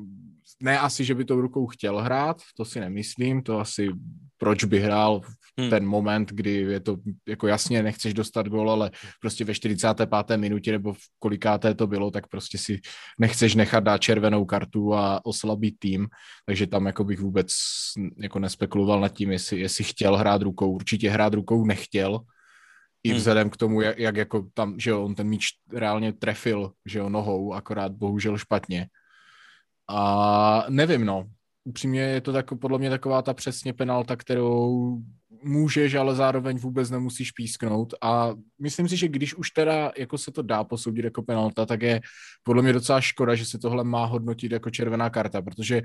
ne asi, že by tou rukou chtěl hrát, to si nemyslím, to asi proč by hrál v hmm. ten moment, kdy je to jako jasně nechceš dostat gol, ale prostě ve 45. minutě nebo v kolikáté to bylo, tak prostě si nechceš nechat dát červenou kartu a oslabit tým, takže tam jako bych vůbec jako nespekuloval nad tím, jestli, jestli chtěl hrát rukou, určitě hrát rukou nechtěl, i hmm. vzhledem k tomu, jak, jak jako tam, že jo, on ten míč reálně trefil, že jo, nohou, akorát bohužel špatně. A nevím, no, upřímně je to tak, podle mě taková ta přesně penalta, kterou můžeš, ale zároveň vůbec nemusíš písknout. A myslím si, že když už teda jako se to dá posoudit jako penalta, tak je podle mě docela škoda, že se tohle má hodnotit jako červená karta, protože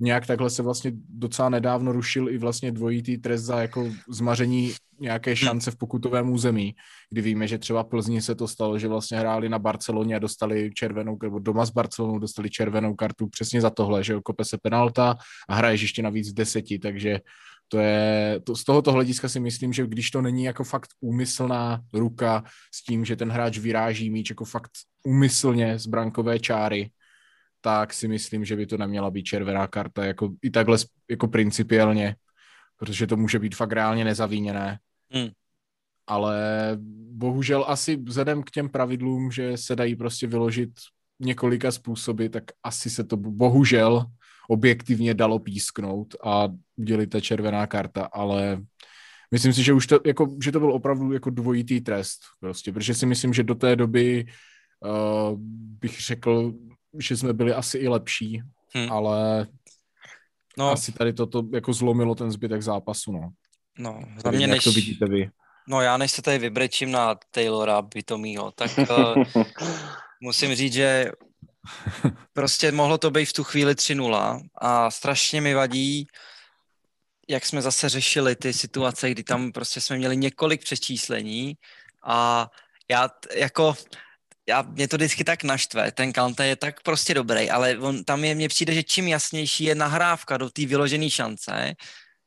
nějak takhle se vlastně docela nedávno rušil i vlastně dvojitý trest za jako zmaření nějaké šance v pokutovém území, kdy víme, že třeba Plzni se to stalo, že vlastně hráli na Barceloně a dostali červenou, nebo doma s Barcelonou dostali červenou kartu přesně za tohle, že kope se penalta a hraješ ještě navíc v deseti, takže to je, to, z tohoto hlediska si myslím, že když to není jako fakt úmyslná ruka s tím, že ten hráč vyráží míč jako fakt úmyslně z brankové čáry, tak si myslím, že by to neměla být červená karta, jako i takhle jako principiálně, protože to může být fakt reálně nezavíněné. Hmm. Ale bohužel asi vzhledem k těm pravidlům, že se dají prostě vyložit několika způsoby, tak asi se to bohužel objektivně dalo písknout a ta červená karta, ale myslím si, že už to, jako, že to byl opravdu jako dvojitý trest, prostě, protože si myslím, že do té doby uh, bych řekl, že jsme byli asi i lepší, hmm. ale no. asi tady toto jako zlomilo ten zbytek zápasu, no. No, za mě než... to vidíte vy. No já než se tady vybrečím na Taylora Bytomího, tak uh, musím říct, že prostě mohlo to být v tu chvíli 3-0 a strašně mi vadí, jak jsme zase řešili ty situace, kdy tam prostě jsme měli několik přečíslení a já jako já, mě to vždycky tak naštve, ten Kante je tak prostě dobrý, ale on, tam je, mně přijde, že čím jasnější je nahrávka do té vyložené šance,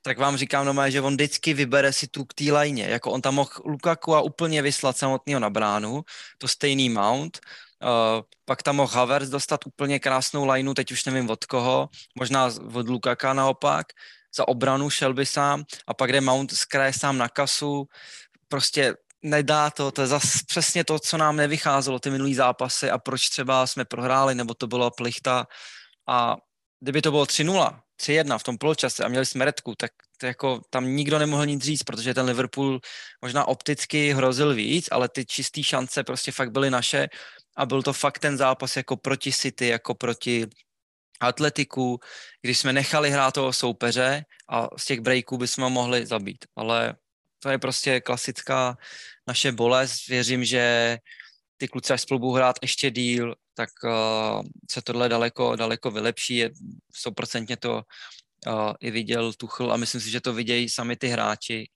tak vám říkám normálně, že on vždycky vybere si tu k té lajně, jako on tam mohl Lukaku a úplně vyslat samotného na bránu, to stejný Mount, Uh, pak tam mohl Havertz dostat úplně krásnou lineu, teď už nevím od koho, možná od Lukaka naopak, za obranu šel by sám a pak jde Mount z kraje sám na kasu, prostě nedá to, to je zase přesně to, co nám nevycházelo ty minulý zápasy a proč třeba jsme prohráli, nebo to bylo plichta. A kdyby to bylo 3-0, 3-1 v tom poločase a měli jsme redku, tak to jako tam nikdo nemohl nic říct, protože ten Liverpool možná opticky hrozil víc, ale ty čisté šance prostě fakt byly naše a byl to fakt ten zápas jako proti City, jako proti Atletiku, když jsme nechali hrát toho soupeře a z těch breaků bychom ho mohli zabít. Ale to je prostě klasická naše bolest. Věřím, že ty kluci až spolu budou hrát ještě díl, tak uh, se tohle daleko, daleko vylepší. Je stoprocentně to uh, i viděl Tuchl a myslím si, že to vidějí sami ty hráči.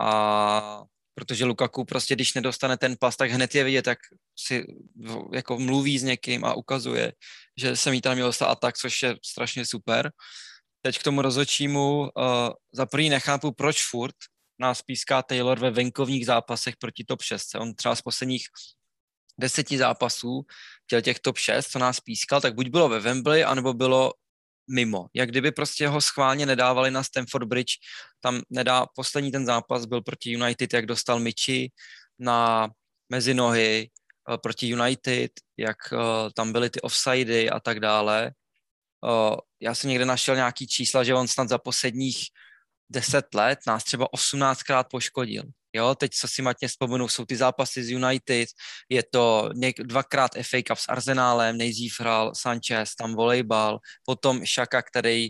A protože Lukaku prostě, když nedostane ten pas, tak hned je vidět, tak si jako mluví s někým a ukazuje, že se mi tam měl dostat atak, což je strašně super. Teď k tomu rozhodčímu, uh, za první nechápu, proč furt nás píská Taylor ve venkovních zápasech proti top 6. On třeba z posledních deseti zápasů těch top 6, co nás pískal, tak buď bylo ve Wembley, anebo bylo mimo. Jak kdyby prostě ho schválně nedávali na Stamford Bridge, tam nedá, poslední ten zápas byl proti United, jak dostal Michi na mezi nohy uh, proti United, jak uh, tam byly ty offsidy a tak dále. Uh, já jsem někde našel nějaký čísla, že on snad za posledních 10 let nás třeba 18krát poškodil. Jo, teď co si matně vzpomenu, jsou ty zápasy z United, je to něk, dvakrát FA Cup s Arsenálem, nejdřív hrál Sanchez, tam volejbal, potom Šaka, který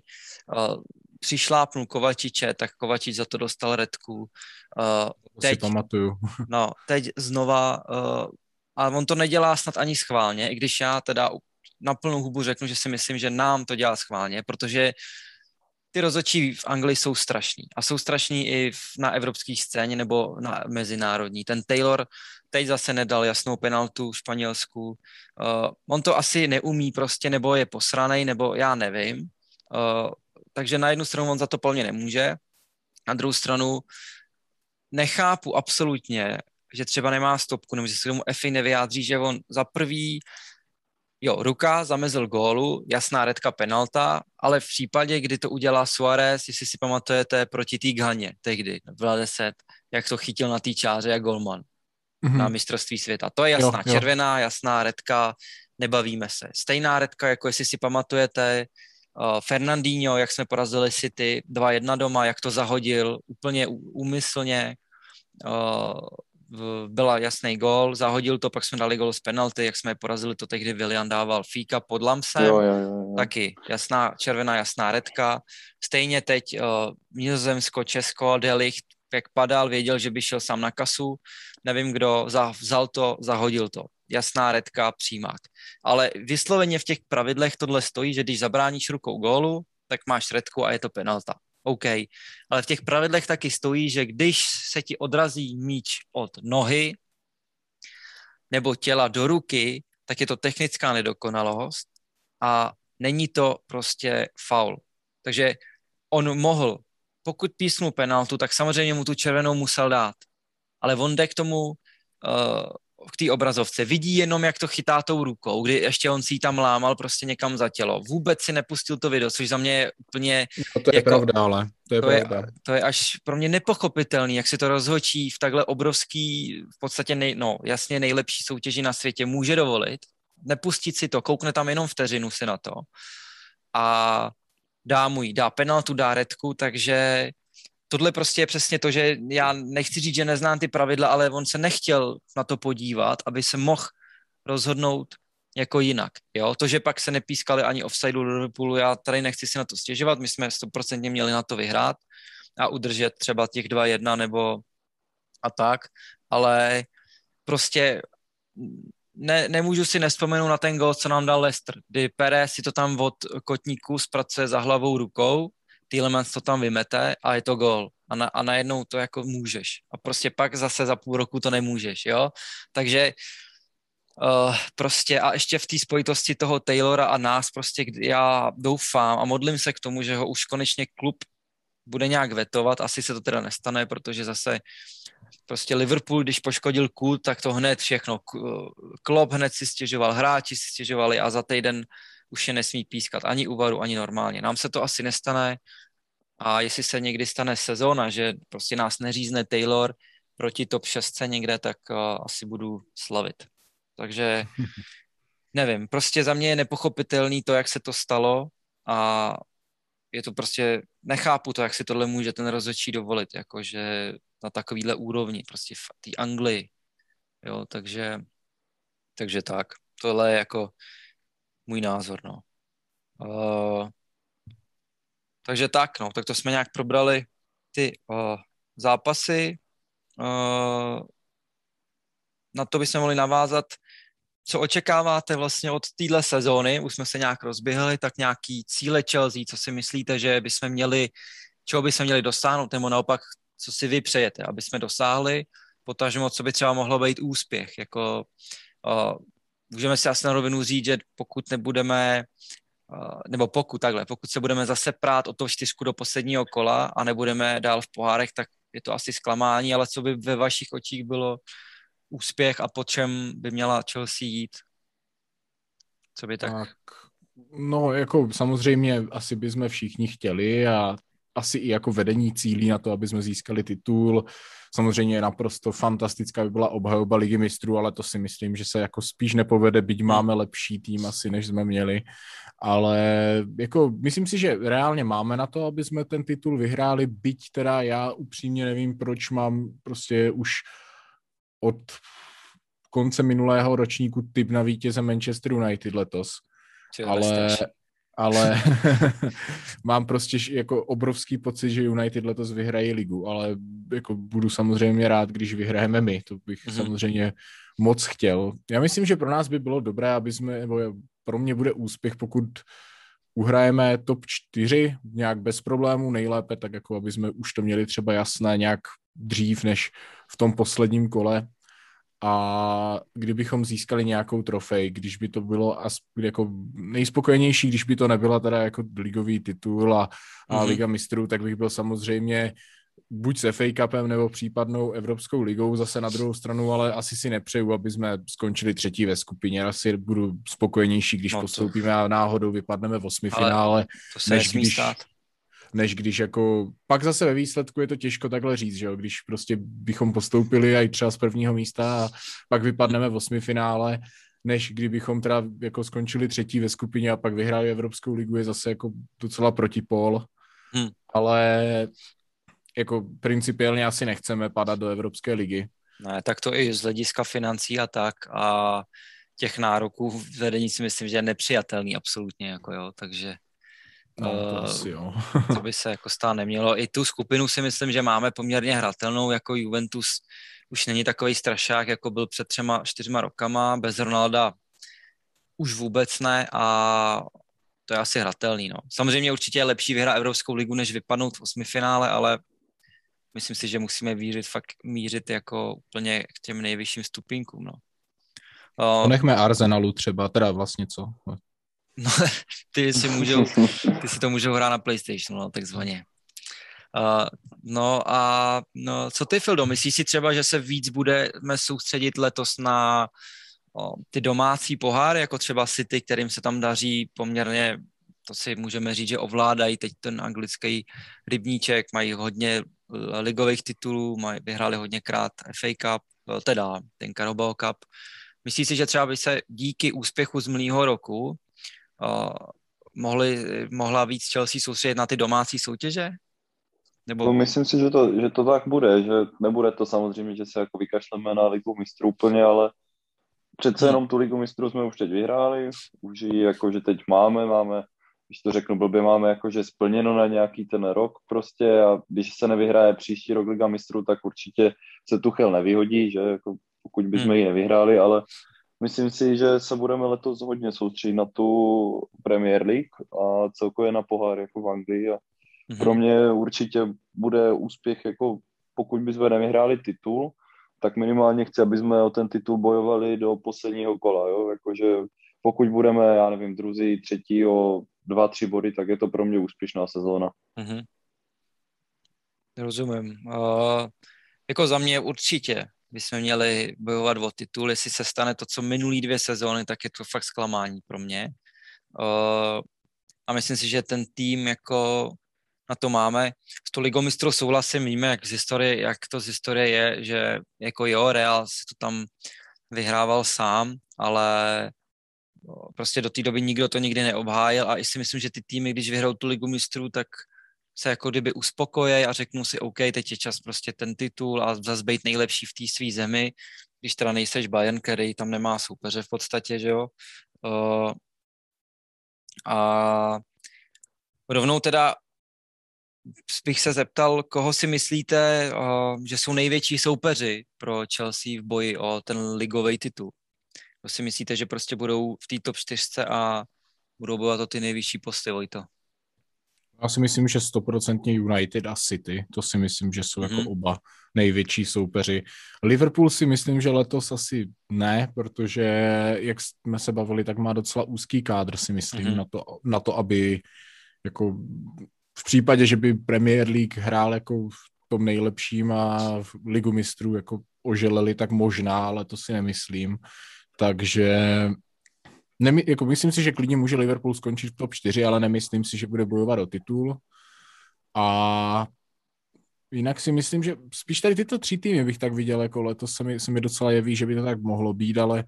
uh, přišlápnul Kovačiče, tak Kovačič za to dostal redku. Uh, teď, si pamatuju. no, teď znova, uh, a on to nedělá snad ani schválně, i když já teda na plnou hubu řeknu, že si myslím, že nám to dělá schválně, protože ty rozhodčí v Anglii jsou strašní a jsou strašní i v, na evropské scéně nebo na mezinárodní. Ten Taylor teď zase nedal jasnou penaltu v Španělsku. Uh, on to asi neumí prostě, nebo je posranej, nebo já nevím. Uh, takže na jednu stranu on za to plně nemůže, na druhou stranu nechápu absolutně, že třeba nemá stopku, nebo že se k tomu Efi nevyjádří, že on za prvý jo, ruka, zamezil gólu, jasná redka penalta, ale v případě, kdy to udělá Suarez, jestli si pamatujete, proti té Ghaně tehdy, v 10, jak to chytil na té čáře jak golman mm-hmm. na mistrovství světa. To je jasná jo, jo. červená, jasná redka, nebavíme se. Stejná redka, jako jestli si pamatujete, uh, Fernandinho, jak jsme porazili City 2-1 doma, jak to zahodil úplně úmyslně, uh, byla jasný gól, zahodil to, pak jsme dali gól z penalty, jak jsme je porazili, to tehdy William dával Fíka pod Lamsem, jo, jo, jo. taky jasná, červená, jasná redka. Stejně teď uh, Nizozemsko, Česko, Delicht, jak padal, věděl, že by šel sám na kasu, nevím kdo, vzal to, zahodil to. Jasná redka, přímák. Ale vysloveně v těch pravidlech tohle stojí, že když zabráníš rukou gólu, tak máš redku a je to penalta. OK. Ale v těch pravidlech taky stojí, že když se ti odrazí míč od nohy nebo těla do ruky, tak je to technická nedokonalost a není to prostě faul. Takže on mohl, pokud písnu penaltu, tak samozřejmě mu tu červenou musel dát. Ale on jde k tomu uh, k té obrazovce, vidí jenom, jak to chytá tou rukou, kdy ještě on si ji tam lámal prostě někam za tělo. Vůbec si nepustil to video, což za mě je úplně... No to je jako, pravda, ale to je to pravda. Je, to je až pro mě nepochopitelný, jak si to rozhočí v takhle obrovský, v podstatě nej, no, jasně nejlepší soutěži na světě může dovolit. Nepustit si to, koukne tam jenom vteřinu si na to. A dá mu jí, dá penaltu, dá redku, takže tohle prostě je přesně to, že já nechci říct, že neznám ty pravidla, ale on se nechtěl na to podívat, aby se mohl rozhodnout jako jinak. Jo? To, že pak se nepískali ani offside do Liverpoolu, já tady nechci si na to stěžovat, my jsme 100% měli na to vyhrát a udržet třeba těch 2-1 nebo a tak, ale prostě ne, nemůžu si nespomenout na ten gol, co nám dal Lester, kdy Pérez si to tam od kotníku zpracuje za hlavou rukou Tielemans to tam vymete a je to gol. A, na, a najednou to jako můžeš. A prostě pak zase za půl roku to nemůžeš, jo? Takže uh, prostě a ještě v té spojitosti toho Taylora a nás prostě já doufám a modlím se k tomu, že ho už konečně klub bude nějak vetovat. Asi se to teda nestane, protože zase prostě Liverpool, když poškodil kult, tak to hned všechno. Klopp hned si stěžoval, hráči si stěžovali a za týden už je nesmí pískat ani u varu, ani normálně. Nám se to asi nestane a jestli se někdy stane sezóna, že prostě nás neřízne Taylor proti top 6 někde, tak uh, asi budu slavit. Takže nevím, prostě za mě je nepochopitelný to, jak se to stalo a je to prostě, nechápu to, jak si tohle může ten rozhodčí dovolit, jakože na takovýhle úrovni, prostě v té Anglii, jo, takže, takže tak, tohle je jako můj názor, no. Uh, takže tak, no, tak to jsme nějak probrali ty uh, zápasy. Uh, na to bychom mohli navázat, co očekáváte vlastně od téhle sezóny, už jsme se nějak rozběhli, tak nějaký cíle Chelsea, co si myslíte, že bychom měli, čeho bychom měli dosáhnout, nebo naopak, co si vy přejete, aby jsme dosáhli, potažmo, co by třeba mohlo být úspěch, jako uh, můžeme si asi na rovinu říct, že pokud nebudeme, nebo pokud takhle, pokud se budeme zase prát o to čtyřku do posledního kola a nebudeme dál v pohárech, tak je to asi zklamání, ale co by ve vašich očích bylo úspěch a po čem by měla Chelsea jít? Co by tak... tak no, jako samozřejmě asi bychom všichni chtěli a asi i jako vedení cílí na to, aby jsme získali titul. Samozřejmě je naprosto fantastická by byla obhajoba ligy mistrů, ale to si myslím, že se jako spíš nepovede, byť hmm. máme lepší tým asi, než jsme měli. Ale jako myslím si, že reálně máme na to, aby jsme ten titul vyhráli, byť teda já upřímně nevím, proč mám prostě už od konce minulého ročníku typ na vítěze Manchester United letos. ale, ale mám prostě jako obrovský pocit, že United letos vyhrají ligu, ale jako budu samozřejmě rád, když vyhrajeme my, to bych mm-hmm. samozřejmě moc chtěl. Já myslím, že pro nás by bylo dobré, aby jsme, nebo pro mě bude úspěch, pokud uhrajeme top 4 nějak bez problémů, nejlépe tak jako aby jsme už to měli třeba jasné nějak dřív než v tom posledním kole, a kdybychom získali nějakou trofej, když by to bylo as, jako nejspokojenější, když by to nebyla teda jako ligový titul a, a mm-hmm. Liga mistrů, tak bych byl samozřejmě buď se FA Cupem nebo případnou Evropskou ligou zase na druhou stranu, ale asi si nepřeju, aby jsme skončili třetí ve skupině. Asi budu spokojenější, když no to... postoupíme a náhodou vypadneme v osmi finále, než když, stát než když jako, pak zase ve výsledku je to těžko takhle říct, že jo, když prostě bychom postoupili i třeba z prvního místa a pak vypadneme v osmi finále, než kdybychom teda jako skončili třetí ve skupině a pak vyhráli Evropskou ligu, je zase jako docela protipol, hmm. ale jako principiálně asi nechceme padat do Evropské ligy. Ne, tak to i z hlediska financí a tak a těch nároků v vedení si myslím, že je nepřijatelný absolutně, jako jo, takže No, to, uh, asi jo. to by se jako stát nemělo. I tu skupinu si myslím, že máme poměrně hratelnou, jako Juventus už není takový strašák, jako byl před třema, čtyřma rokama, bez Ronalda už vůbec ne a to je asi hratelný. No. Samozřejmě určitě je lepší vyhrát Evropskou ligu, než vypadnout v osmifinále, ale myslím si, že musíme vířit, fakt mířit jako úplně k těm nejvyšším stupínkům. No. Uh, Nechme Arsenalu třeba, teda vlastně co? No, ty si, můžou, ty si to můžou hrát na PlayStation, no, takzvaně. Uh, no a no, co ty, Fildo, myslíš si třeba, že se víc budeme soustředit letos na o, ty domácí poháry, jako třeba City, kterým se tam daří poměrně, to si můžeme říct, že ovládají teď ten anglický rybníček, mají hodně ligových titulů, mají, vyhráli hodněkrát FA Cup, teda ten Carabao Cup. Myslíš si, že třeba by se díky úspěchu z minulého roku mohli, mohla víc Chelsea soustředit na ty domácí soutěže? Nebo... No, myslím si, že to, že to tak bude, že nebude to samozřejmě, že se jako vykašleme na ligu mistrů úplně, ale přece jenom tu ligu mistrů jsme už teď vyhráli, už ji jako, že teď máme, máme, když to řeknu blbě, máme jako, že splněno na nějaký ten rok prostě a když se nevyhraje příští rok liga mistrů, tak určitě se Tuchel nevyhodí, že jako pokud bychom hmm. ji nevyhráli, ale myslím si, že se budeme letos hodně soustředit na tu Premier League a celkově na pohár jako v Anglii a hmm. pro mě určitě bude úspěch jako pokud bychom nevyhráli titul, tak minimálně chci, aby jsme o ten titul bojovali do posledního kola, jo? Jakože pokud budeme, já nevím, druzí, třetí o dva, tři body, tak je to pro mě úspěšná sezóna. Mm-hmm. Rozumím. Uh, jako za mě určitě bychom měli bojovat o titul. Jestli se stane to, co minulý dvě sezóny, tak je to fakt zklamání pro mě. Uh, a myslím si, že ten tým jako na to máme. S to ligou mistrů souhlasím, víme, jak, z historie, jak to z historie je, že jako jo, Real si to tam vyhrával sám, ale no, prostě do té doby nikdo to nikdy neobhájil a i si myslím, že ty týmy, když vyhrajou tu ligu mistrů, tak se jako kdyby uspokojí a řeknou si, OK, teď je čas prostě ten titul a zase být nejlepší v té své zemi, když teda nejseš Bayern, který tam nemá soupeře v podstatě, že jo. Uh, a rovnou teda bych se zeptal, koho si myslíte, že jsou největší soupeři pro Chelsea v boji o ten ligový titul? Kdo si myslíte, že prostě budou v té top 4 a budou bojovat o ty nejvyšší posty, Vojto? Já si myslím, že stoprocentně United a City, to si myslím, že jsou mm-hmm. jako mhm. oba největší soupeři. Liverpool si myslím, že letos asi ne, protože jak jsme se bavili, tak má docela úzký kádr, si myslím, mm-hmm. na, to, na to, aby jako v případě, že by Premier League hrál jako v tom nejlepším a v ligu mistrů jako oželeli, tak možná, ale to si nemyslím. Takže nemy, jako myslím si, že klidně může Liverpool skončit v top 4, ale nemyslím si, že bude bojovat o titul. A jinak si myslím, že spíš tady tyto tři týmy bych tak viděl, jako letos se mi, se mi docela jeví, že by to tak mohlo být, ale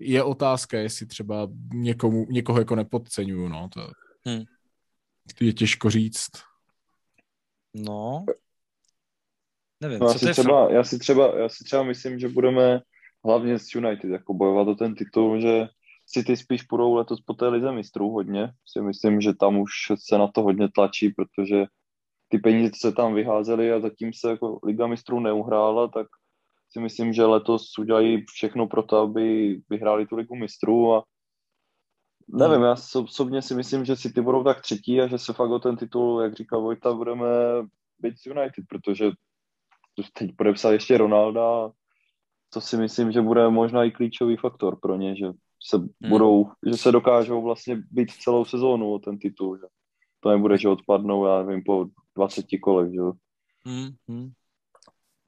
je otázka, jestli třeba někomu, někoho jako nepodceňuju, no. To... Hmm je těžko říct. No, nevím, no, co si třeba, já, si třeba, já si třeba myslím, že budeme hlavně s United jako bojovat o ten titul, že City spíš půjdou letos po té lize mistrů hodně. Si myslím, že tam už se na to hodně tlačí, protože ty peníze se tam vyházely a zatím se jako Liga mistrů neuhrála, tak si myslím, že letos udělají všechno pro to, aby vyhráli tu Ligu mistrů a Nevím, já osobně si myslím, že si ty budou tak třetí a že se fakt o ten titul, jak říkal Vojta, budeme být United, protože teď podepsal ještě Ronalda, to si myslím, že bude možná i klíčový faktor pro ně, že se hmm. budou, že se dokážou vlastně být celou sezónu o ten titul, že to nebude, že odpadnou, já nevím, po 20 kolech, že hmm. Hmm.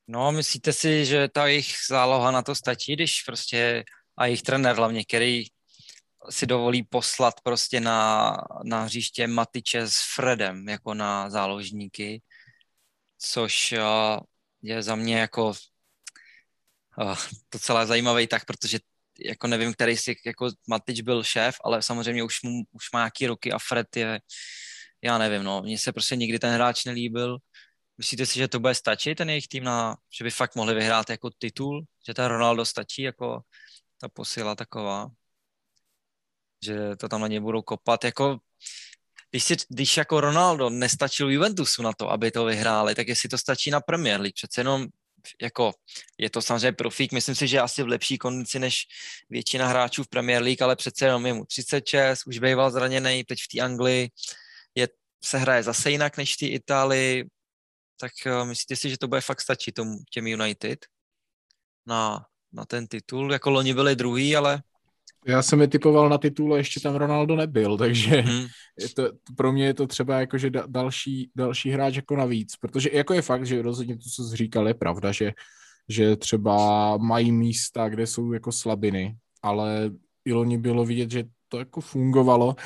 No, myslíte si, že ta jejich záloha na to stačí, když prostě a jejich trenér hlavně, který si dovolí poslat prostě na, na hřiště Matiče s Fredem jako na záložníky, což uh, je za mě jako uh, docela zajímavý tak, protože jako nevím, který si, jako Matič byl šéf, ale samozřejmě už, mu, už má nějaký roky a Fred je, já nevím, no, mně se prostě nikdy ten hráč nelíbil. Myslíte si, že to bude stačit, ten jejich tým, na, že by fakt mohli vyhrát jako titul, že ta Ronaldo stačí jako ta posila taková? že to tam na ně budou kopat. Jako když, si, když jako Ronaldo nestačil Juventusu na to, aby to vyhráli, tak jestli to stačí na Premier League. Přece jenom jako je to samozřejmě profík, myslím si, že je asi v lepší kondici než většina hráčů v Premier League, ale přece jenom je mu 36, už býval zraněný, teď v té Anglii je, se hraje zase jinak než v té Itálii, tak uh, myslíte si, že to bude fakt stačit tomu, těm United na, na ten titul? Jako loni byli druhý, ale já jsem je typoval na titul a ještě tam Ronaldo nebyl, takže hmm. je to, pro mě je to třeba jako, že da, další, další hráč jako navíc, protože jako je fakt, že rozhodně to, co jsi říkal, je pravda, že, že třeba mají místa, kde jsou jako slabiny, ale i loni bylo vidět, že to jako fungovalo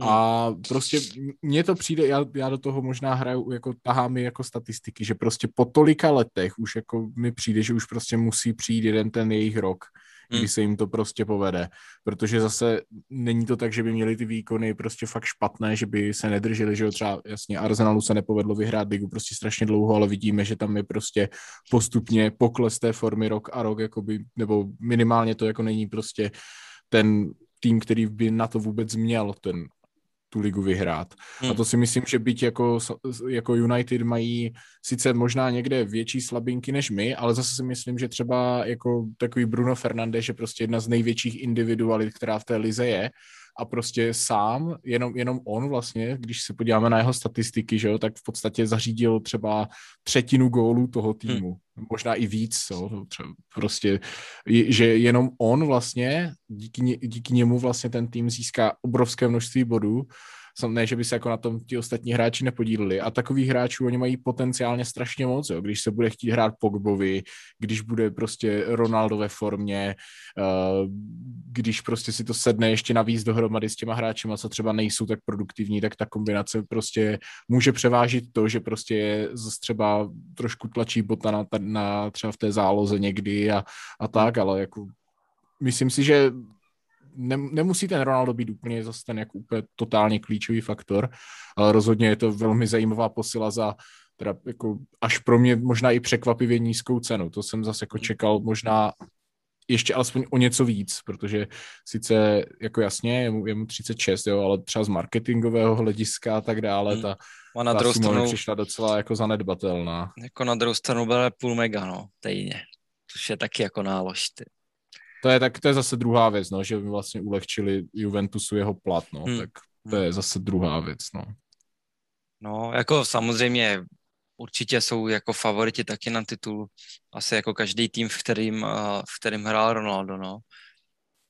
a hmm. prostě mně to přijde, já, já do toho možná hraju, jako tahám jako statistiky, že prostě po tolika letech už jako mi přijde, že už prostě musí přijít jeden ten jejich rok, hmm. kdy se jim to prostě povede. Protože zase není to tak, že by měli ty výkony prostě fakt špatné, že by se nedrželi, že jo, třeba jasně Arsenalu se nepovedlo vyhrát ligu prostě strašně dlouho, ale vidíme, že tam je prostě postupně pokles té formy rok a rok, jakoby, nebo minimálně to jako není prostě ten tým, který by na to vůbec měl ten tu ligu vyhrát. Hmm. A to si myslím, že byť jako, jako United mají sice možná někde větší slabinky než my, ale zase si myslím, že třeba jako takový Bruno Fernandes je prostě jedna z největších individualit, která v té lize je a prostě sám, jenom, jenom on vlastně, když se podíváme na jeho statistiky, že jo, tak v podstatě zařídil třeba třetinu gólů toho hmm. týmu. Hmm. Možná i víc, jo, třeba prostě, že jenom on vlastně, díky, díky němu vlastně ten tým získá obrovské množství bodů ne, že by se jako na tom ti ostatní hráči nepodíleli. A takových hráčů oni mají potenciálně strašně moc, jo. když se bude chtít hrát Pogbovi, když bude prostě Ronaldo ve formě, uh, když prostě si to sedne ještě navíc dohromady s těma hráči, co třeba nejsou tak produktivní, tak ta kombinace prostě může převážit to, že prostě je třeba trošku tlačí bota na, na třeba v té záloze někdy a, a tak, ale jako myslím si, že ne, nemusí ten Ronaldo být úplně zase ten jako úplně totálně klíčový faktor, ale rozhodně je to velmi zajímavá posila za teda jako až pro mě možná i překvapivě nízkou cenu. To jsem zase jako čekal možná ještě alespoň o něco víc, protože sice jako jasně je mu, je mu 36, jo, ale třeba z marketingového hlediska a tak dále, hmm. ta, a na ta stranu přišla docela jako zanedbatelná. Jako na druhou stranu byla půl mega, no, stejně. Což je taky jako nálož, ty to je, tak, to je zase druhá věc, no, že vlastně ulehčili Juventusu jeho plat, no, hmm. tak to je zase druhá věc, no. No, jako samozřejmě určitě jsou jako favoriti taky na titul, asi jako každý tým, v kterým, v kterým hrál Ronaldo, no.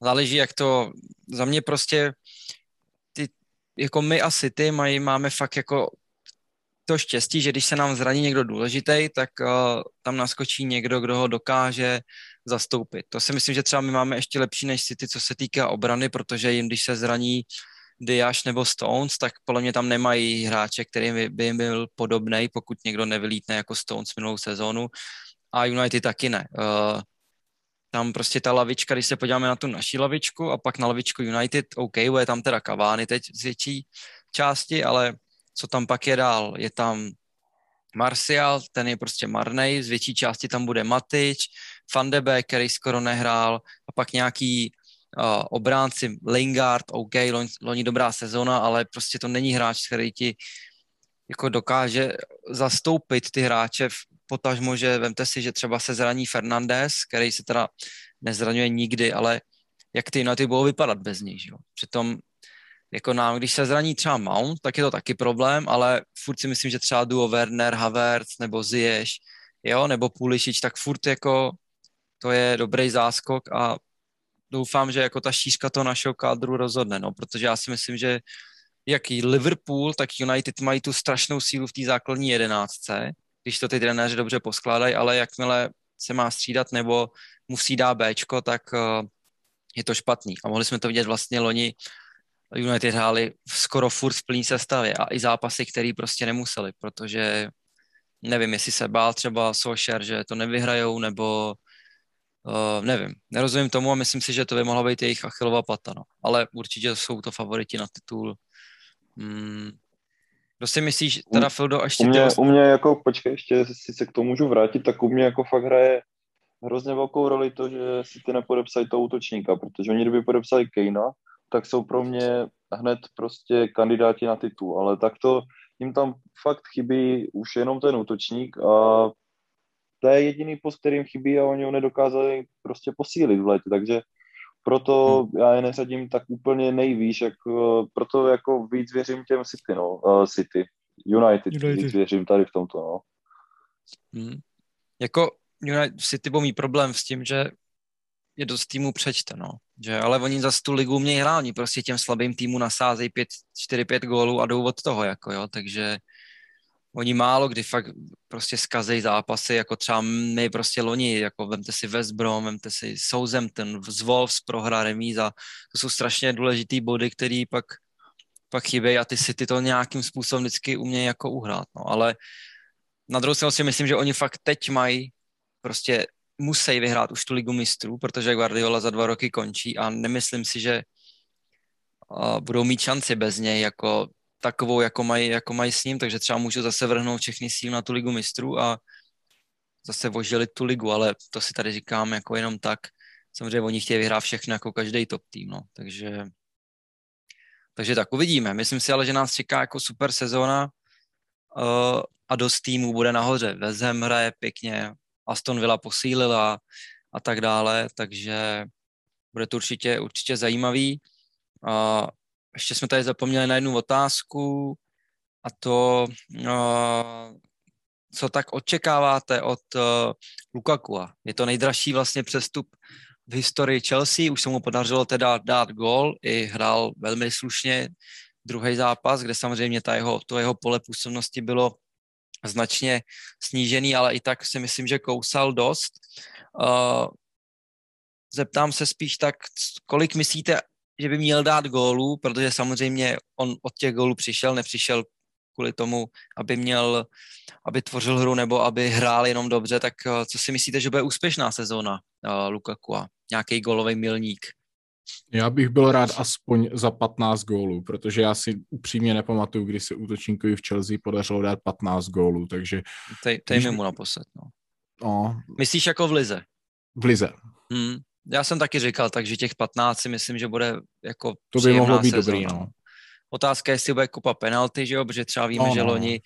Záleží, jak to, za mě prostě ty, jako my a City mají, máme fakt jako to štěstí, že když se nám zraní někdo důležitý, tak uh, tam naskočí někdo, kdo ho dokáže zastoupit. To si myslím, že třeba my máme ještě lepší než City, co se týká obrany, protože jim, když se zraní Diaz nebo Stones, tak podle mě tam nemají hráče, který by jim byl podobný, pokud někdo nevylítne jako Stones minulou sezónu. A United taky ne. Uh, tam prostě ta lavička, když se podíváme na tu naší lavičku a pak na lavičku United, OK, je tam teda Cavani teď z větší části, ale co tam pak je dál? Je tam Martial, ten je prostě marnej, z větší části tam bude Matič, Van de Beek, který skoro nehrál, a pak nějaký uh, obránci, Lingard, OK, loni, loni dobrá sezona, ale prostě to není hráč, který ti jako dokáže zastoupit ty hráče v potažmo, že vemte si, že třeba se zraní Fernandez, který se teda nezraňuje nikdy, ale jak ty ty budou vypadat bez něj, že jo? Přitom jako nám, když se zraní třeba Mount, tak je to taky problém, ale furt si myslím, že třeba duo Werner, Havertz nebo Ziyech, jo, nebo Pulisic, tak furt jako to je dobrý záskok a doufám, že jako ta šířka toho našeho kádru rozhodne, no, protože já si myslím, že jak i Liverpool, tak United mají tu strašnou sílu v té základní jedenáctce, když to ty trenéři dobře poskládají, ale jakmile se má střídat nebo musí dát Bčko, tak uh, je to špatný. A mohli jsme to vidět vlastně loni, United hráli skoro furt v plný sestavě a i zápasy, který prostě nemuseli, protože nevím, jestli se bál třeba Solskjaer, že to nevyhrajou, nebo uh, nevím, nerozumím tomu a myslím si, že to by mohla být jejich achilová pata, no. ale určitě jsou to favoriti na titul. Hmm. Kdo si myslíš, teda Fildo, ještě u mě, ty... u mě jako, počkej, ještě si se k tomu můžu vrátit, tak u mě jako fakt hraje hrozně velkou roli to, že si ty nepodepsali toho útočníka, protože oni kdyby podepsali Kejna, tak jsou pro mě hned prostě kandidáti na titul, ale tak to jim tam fakt chybí už jenom ten útočník a to je jediný post, kterým chybí a oni ho nedokázali prostě posílit v létě, takže proto hmm. já je neřadím tak úplně nejvýš, jak, eh, proto jako víc věřím těm City, no, uh, City, United, United, víc věřím tady v tomto, no. Hmm. Jako United City byl mý problém s tím, že je dost týmu přečte, no. Že, ale oni za tu ligu mějí hrání, prostě těm slabým týmu nasázejí 4-5 gólů a jdou od toho, jako jo, takže oni málo kdy fakt prostě skazejí zápasy, jako třeba my prostě loni, jako vemte si West Brom, vemte si Southampton, z Wolves prohra remíza, to jsou strašně důležitý body, který pak, pak chybějí a ty si ty to nějakým způsobem vždycky umějí jako uhrát, no, ale na druhou stranu si myslím, že oni fakt teď mají prostě musí vyhrát už tu ligu mistrů, protože Guardiola za dva roky končí a nemyslím si, že budou mít šanci bez něj jako takovou, jako mají, jako mají s ním, takže třeba můžu zase vrhnout všechny síl na tu ligu mistrů a zase vožili tu ligu, ale to si tady říkám jako jenom tak. Samozřejmě oni chtějí vyhrát všechno jako každý top tým, no. takže, takže tak uvidíme. Myslím si ale, že nás čeká jako super sezóna uh, a dost týmů bude nahoře. Vezem hraje pěkně, Aston Villa posílila a tak dále, takže bude to určitě, určitě zajímavý. A ještě jsme tady zapomněli na jednu otázku a to, co tak očekáváte od Lukaku? Je to nejdražší vlastně přestup v historii Chelsea, už se mu podařilo teda dát gol, i hrál velmi slušně druhý zápas, kde samozřejmě ta jeho, to jeho pole působnosti bylo značně snížený, ale i tak si myslím, že kousal dost. Uh, zeptám se spíš tak, kolik myslíte, že by měl dát gólů, protože samozřejmě on od těch gólů přišel, nepřišel kvůli tomu, aby měl, aby tvořil hru nebo aby hrál jenom dobře, tak uh, co si myslíte, že bude úspěšná sezóna uh, Lukaku a nějaký gólový milník? Já bych byl rád aspoň za 15 gólů, protože já si upřímně nepamatuju, kdy se útočníkovi v Chelsea podařilo dát 15 gólů, takže... Tej, tej když... mu naposled, no. no. Myslíš jako v Lize? V Lize. Hmm. Já jsem taky říkal, takže těch 15 si myslím, že bude jako To by mohlo být sezóna. dobrý, no. Otázka je, jestli bude kopa penalty, že jo, protože třeba víme, no, že no. loni,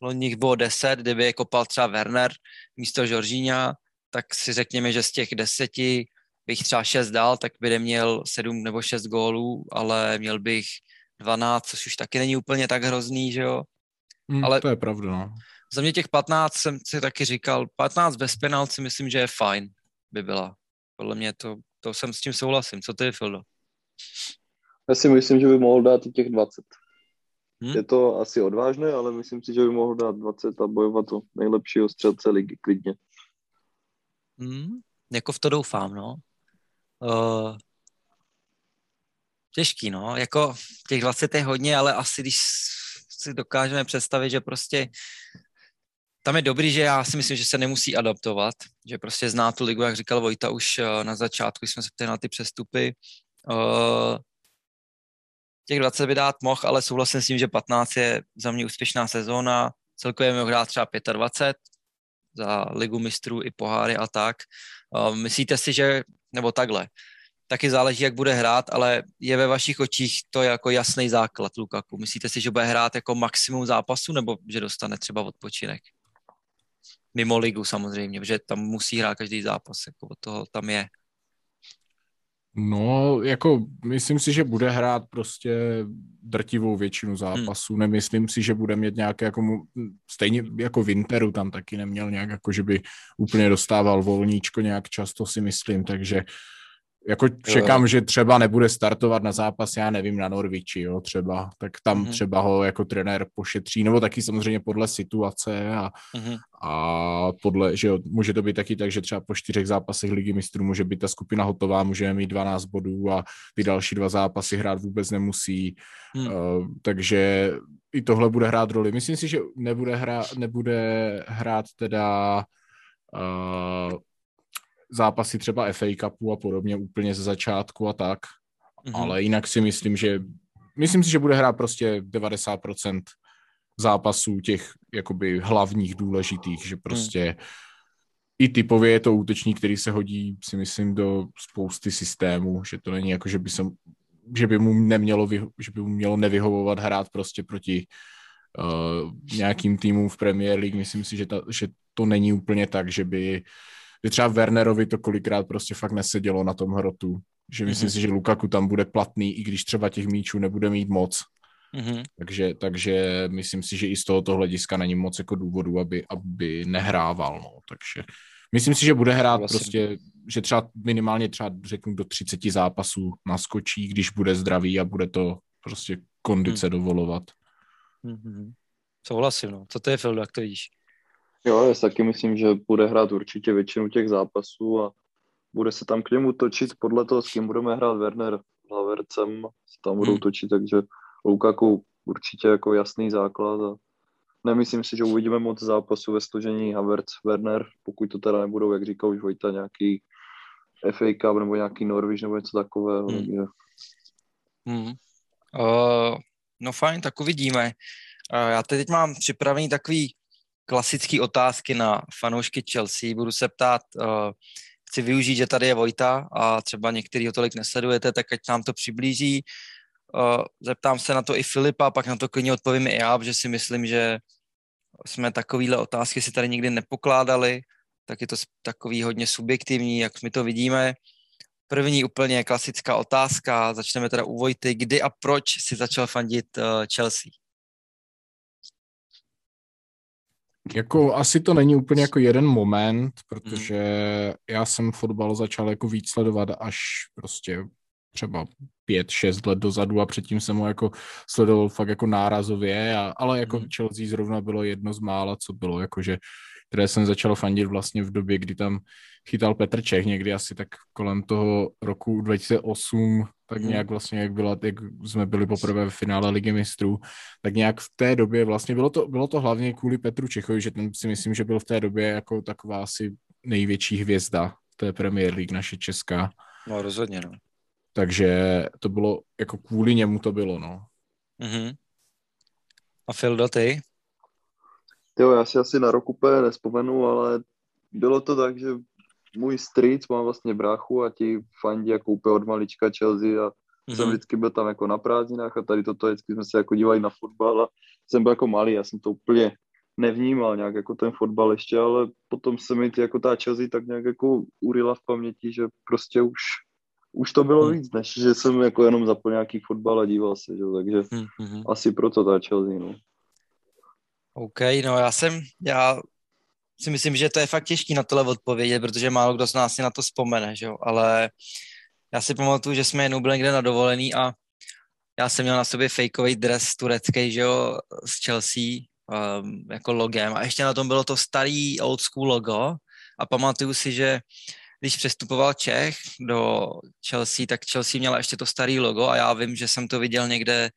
loni bylo 10, kdyby je kopal třeba Werner místo Žoržíňa, tak si řekněme, že z těch deseti bych třeba 6 dal, tak by neměl 7 nebo 6 gólů, ale měl bych 12, což už taky není úplně tak hrozný, že jo. Mm, ale to je pravda, no. Za mě těch 15 jsem si taky říkal, 15 bez penalt si myslím, že je fajn, by byla. Podle mě to, to jsem s tím souhlasím. Co ty, Fildo? Já si myslím, že by mohl dát i těch 20. Hmm? Je to asi odvážné, ale myslím si, že by mohl dát 20 a bojovat o nejlepšího střelce ligy klidně. Hmm? Jako v to doufám, no. Uh, těžký, no, jako těch 20 je hodně, ale asi když si dokážeme představit, že prostě tam je dobrý, že já si myslím, že se nemusí adaptovat, že prostě zná tu ligu, jak říkal Vojta už uh, na začátku, jsme se ptali na ty přestupy. Uh, těch 20 by dát mohl, ale souhlasím s tím, že 15 je za mě úspěšná sezóna, celkově mi hrát třeba 25 za ligu mistrů i poháry a tak. Uh, myslíte si, že nebo takhle. Taky záleží, jak bude hrát, ale je ve vašich očích to jako jasný základ Lukaku. Myslíte si, že bude hrát jako maximum zápasu, nebo že dostane třeba odpočinek? Mimo ligu samozřejmě, protože tam musí hrát každý zápas, jako od toho tam je. No, jako myslím si, že bude hrát prostě drtivou většinu zápasů. Hmm. Nemyslím si, že bude mít nějaké jako stejně jako Winteru tam taky neměl nějak jako, že by úplně dostával volníčko nějak často si myslím, takže jako čekám, jo. že třeba nebude startovat na zápas, já nevím, na Norviči, jo, třeba, tak tam mm-hmm. třeba ho jako trenér pošetří, nebo taky samozřejmě podle situace a, mm-hmm. a podle, že jo, může to být taky tak, že třeba po čtyřech zápasech ligy mistrů může být ta skupina hotová, může mít 12 bodů a ty další dva zápasy hrát vůbec nemusí, mm. uh, takže i tohle bude hrát roli. Myslím si, že nebude, hra, nebude hrát teda uh, zápasy třeba FA Cupu a podobně úplně ze začátku a tak, mm-hmm. ale jinak si myslím, že myslím si, že bude hrát prostě 90% zápasů těch jakoby hlavních důležitých, že prostě mm. i typově je to útočník, který se hodí, si myslím, do spousty systémů, že to není jako, že by se že by mu nemělo, že by mu mělo nevyhovovat hrát prostě proti uh, nějakým týmům v Premier League. Myslím si, že, ta, že to není úplně tak, že by že třeba Wernerovi to kolikrát prostě fakt nesedělo na tom hrotu. Že myslím mm-hmm. si, že Lukaku tam bude platný, i když třeba těch míčů nebude mít moc. Mm-hmm. Takže, takže myslím si, že i z tohoto hlediska není moc jako důvodu, aby, aby nehrával. No. Takže myslím si, že bude hrát vlastně. prostě, že třeba minimálně třeba řeknu do 30 zápasů naskočí, když bude zdravý a bude to prostě kondice mm. dovolovat. Mm-hmm. Souhlasím, no. Co to je, Fildo, jak to vidíš? Jo, já taky myslím, že bude hrát určitě většinu těch zápasů a bude se tam k němu točit podle toho, s kým budeme hrát Werner Havercem, se tam budou hmm. točit, takže Lukaku určitě jako jasný základ a nemyslím si, že uvidíme moc zápasů ve složení Havertz, Werner, pokud to teda nebudou, jak říkal už Vojta, nějaký FA Cup nebo nějaký Norwich nebo něco takového. Hmm. Takže... Hmm. Uh, no fajn, tak uvidíme. Uh, já teď mám připravený takový klasické otázky na fanoušky Chelsea. Budu se ptát, uh, chci využít, že tady je Vojta a třeba některý ho tolik nesledujete, tak ať nám to přiblíží. Uh, zeptám se na to i Filipa, pak na to klidně odpovím i já, protože si myslím, že jsme takovýhle otázky si tady nikdy nepokládali, tak je to takový hodně subjektivní, jak my to vidíme. První úplně klasická otázka, začneme teda u Vojty. Kdy a proč si začal fandit uh, Chelsea? Jako asi to není úplně jako jeden moment, protože mm. já jsem fotbal začal jako víc sledovat až prostě třeba pět, šest let dozadu a předtím jsem ho jako sledoval fakt jako nárazově, a, ale jako mm. Chelsea zrovna bylo jedno z mála, co bylo jakože které jsem začal fandit vlastně v době, kdy tam chytal Petr Čech, někdy asi tak kolem toho roku 2008, tak hmm. nějak vlastně, jak, byla, jak jsme byli poprvé v finále Ligy mistrů, tak nějak v té době vlastně bylo to, bylo to hlavně kvůli Petru Čechovi, že ten si myslím, že byl v té době jako taková asi největší hvězda té Premier League naše česká. No rozhodně, no. Takže to bylo, jako kvůli němu to bylo, no. Mm-hmm. A Fildo, ty? Jo, já si asi na rok úplně nespomenu, ale bylo to tak, že můj strýc má vlastně bráchu a ti fandí jako úplně od malička Chelsea a mm-hmm. jsem vždycky byl tam jako na prázdninách a tady toto vždycky jsme se jako dívali na fotbal a jsem byl jako malý, já jsem to úplně nevnímal nějak jako ten fotbal ještě, ale potom se mi ty, jako ta Chelsea tak nějak jako urila v paměti, že prostě už už to bylo hmm. víc, než že jsem jako jenom zapl nějaký fotbal a díval se, že? takže hmm. asi proto ta Chelsea, no. OK, no já jsem, já si myslím, že to je fakt těžké na tohle odpovědět, protože málo kdo z nás si na to vzpomene, že jo? ale já si pamatuju, že jsme jednou byli někde na dovolený a já jsem měl na sobě fakeový dres turecký, že jo, z Chelsea, um, jako logem a ještě na tom bylo to starý old school logo a pamatuju si, že když přestupoval Čech do Chelsea, tak Chelsea měla ještě to starý logo a já vím, že jsem to viděl někde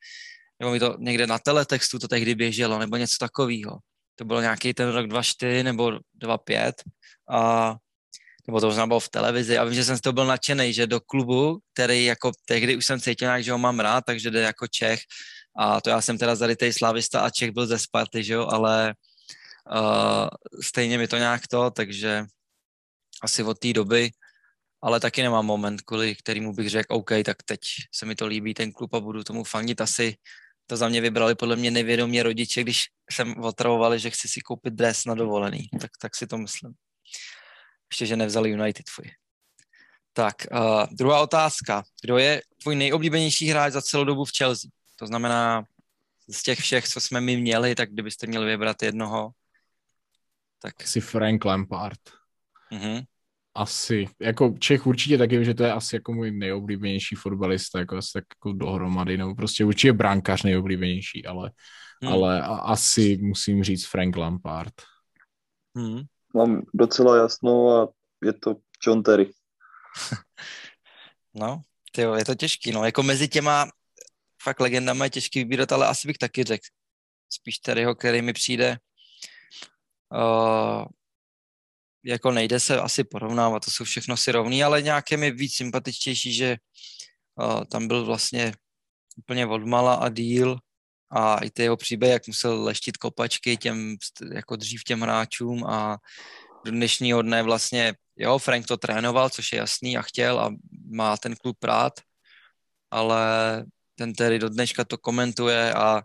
nebo mi to někde na teletextu to tehdy běželo, nebo něco takového. To bylo nějaký ten rok 2.4 nebo 2.5 a nebo to možná bylo v televizi. A vím, že jsem z toho byl nadšený, že do klubu, který jako tehdy už jsem cítil nějak, že ho mám rád, takže jde jako Čech. A to já jsem teda zarytej slavista a Čech byl ze Sparty, že jo, ale uh, stejně mi to nějak to, takže asi od té doby, ale taky nemám moment, kvůli kterému bych řekl, OK, tak teď se mi to líbí ten klub a budu tomu fandit asi to za mě vybrali podle mě nevědomě rodiče, když jsem otravovali, že chci si koupit dres na dovolený. Tak, tak si to myslím. Ještě, že nevzali United tvůj. Tak, uh, druhá otázka. Kdo je tvůj nejoblíbenější hráč za celou dobu v Chelsea? To znamená, z těch všech, co jsme my měli, tak kdybyste měli vybrat jednoho, tak... Asi Frank Lampard. Uh-huh asi, jako Čech určitě taky, že to je asi jako můj nejoblíbenější fotbalista, jako asi tak jako dohromady, nebo prostě určitě brankář nejoblíbenější, ale, hmm. ale a, asi musím říct Frank Lampard. Hmm. Mám docela jasnou a je to John Terry. no, tyjo, je to těžký, no, jako mezi těma fakt legendama je těžký vybírat, ale asi bych taky řekl spíš Terryho, který mi přijde uh, jako nejde se asi porovnávat, to jsou všechno si rovný, ale nějaké mi víc sympatičtější, že uh, tam byl vlastně úplně odmala a díl a i ty jeho příběh, jak musel leštit kopačky těm, jako dřív těm hráčům a do dnešního dne vlastně, jo, Frank to trénoval, což je jasný a chtěl a má ten klub rád, ale ten tedy do dneška to komentuje a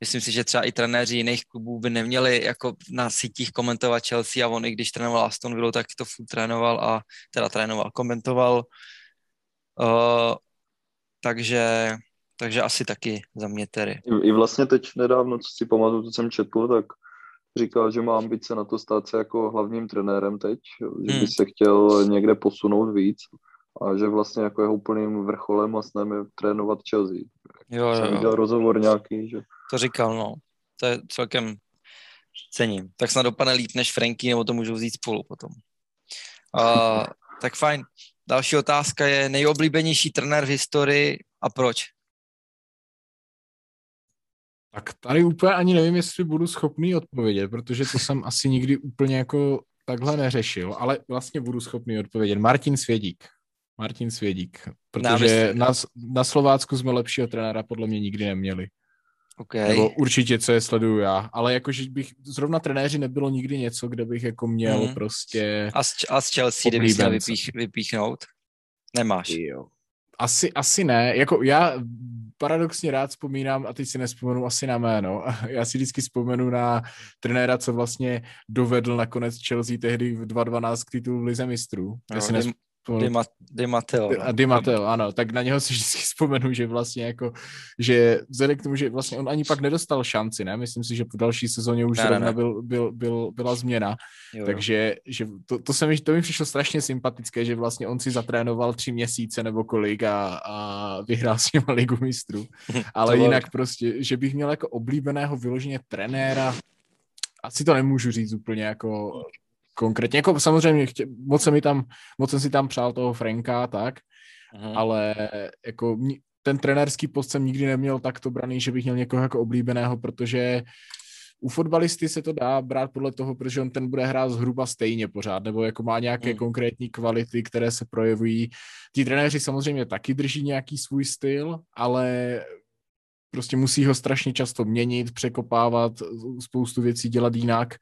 myslím si, že třeba i trenéři jiných klubů by neměli jako na sítích komentovat Chelsea a on i když trénoval Aston Villa, tak to furt trénoval a teda trénoval, komentoval. Uh, takže, takže asi taky za mě tedy. I, I vlastně teď nedávno, co si pamatuju, co jsem četl, tak říkal, že má ambice na to stát se jako hlavním trenérem teď, že by hmm. se chtěl někde posunout víc a že vlastně jako jeho úplným vrcholem a snem je trénovat Chelsea. Jo, jo, jo. Jsem rozhovor nějaký, že... To říkal, no. To je celkem cením. Tak snad dopadne líp než Franky, nebo to můžu vzít spolu potom. Uh, tak fajn. Další otázka je nejoblíbenější trenér v historii a proč? Tak tady úplně ani nevím, jestli budu schopný odpovědět, protože to jsem asi nikdy úplně jako takhle neřešil, ale vlastně budu schopný odpovědět. Martin Svědík. Martin Svědík, protože na, na Slovácku jsme lepšího trenéra podle mě nikdy neměli. Okay. Nebo určitě, co je sleduju já. Ale jakože bych, zrovna trenéři nebylo nikdy něco, kde bych jako měl mm. prostě... A z, a z Chelsea, kdyby se vypích, vypíchnout? Nemáš. Jo. Asi, asi ne. Jako já paradoxně rád vzpomínám, a teď si nespomenu asi na jméno, já si vždycky vzpomenu na trenéra, co vlastně dovedl nakonec Chelsea tehdy v 2-12 k titulu v Lize mistrů. No, já si nesp- Di, Ma, Di Matteo. A Di Matteo, ano, tak na něho si vždycky vzpomenu, že vlastně jako, že vzhledem k tomu, že vlastně on ani pak nedostal šanci, ne, myslím si, že po další sezóně už ne, ne. Byl, byl, byl, byla změna, jo, takže že to, to, se mi, to mi přišlo strašně sympatické, že vlastně on si zatrénoval tři měsíce nebo kolik a, a vyhrál s ním ligu mistrů, ale jinak prostě, že bych měl jako oblíbeného vyloženě trenéra, asi to nemůžu říct úplně jako konkrétně. Jako samozřejmě chtě, moc, jsem mi tam, moc jsem si tam přál toho Franka, tak, Aha. ale jako ten trenérský post jsem nikdy neměl takto braný, že bych měl někoho jako oblíbeného, protože u fotbalisty se to dá brát podle toho, protože on ten bude hrát zhruba stejně pořád, nebo jako má nějaké hmm. konkrétní kvality, které se projevují. Ti trenéři samozřejmě taky drží nějaký svůj styl, ale prostě musí ho strašně často měnit, překopávat, spoustu věcí dělat jinak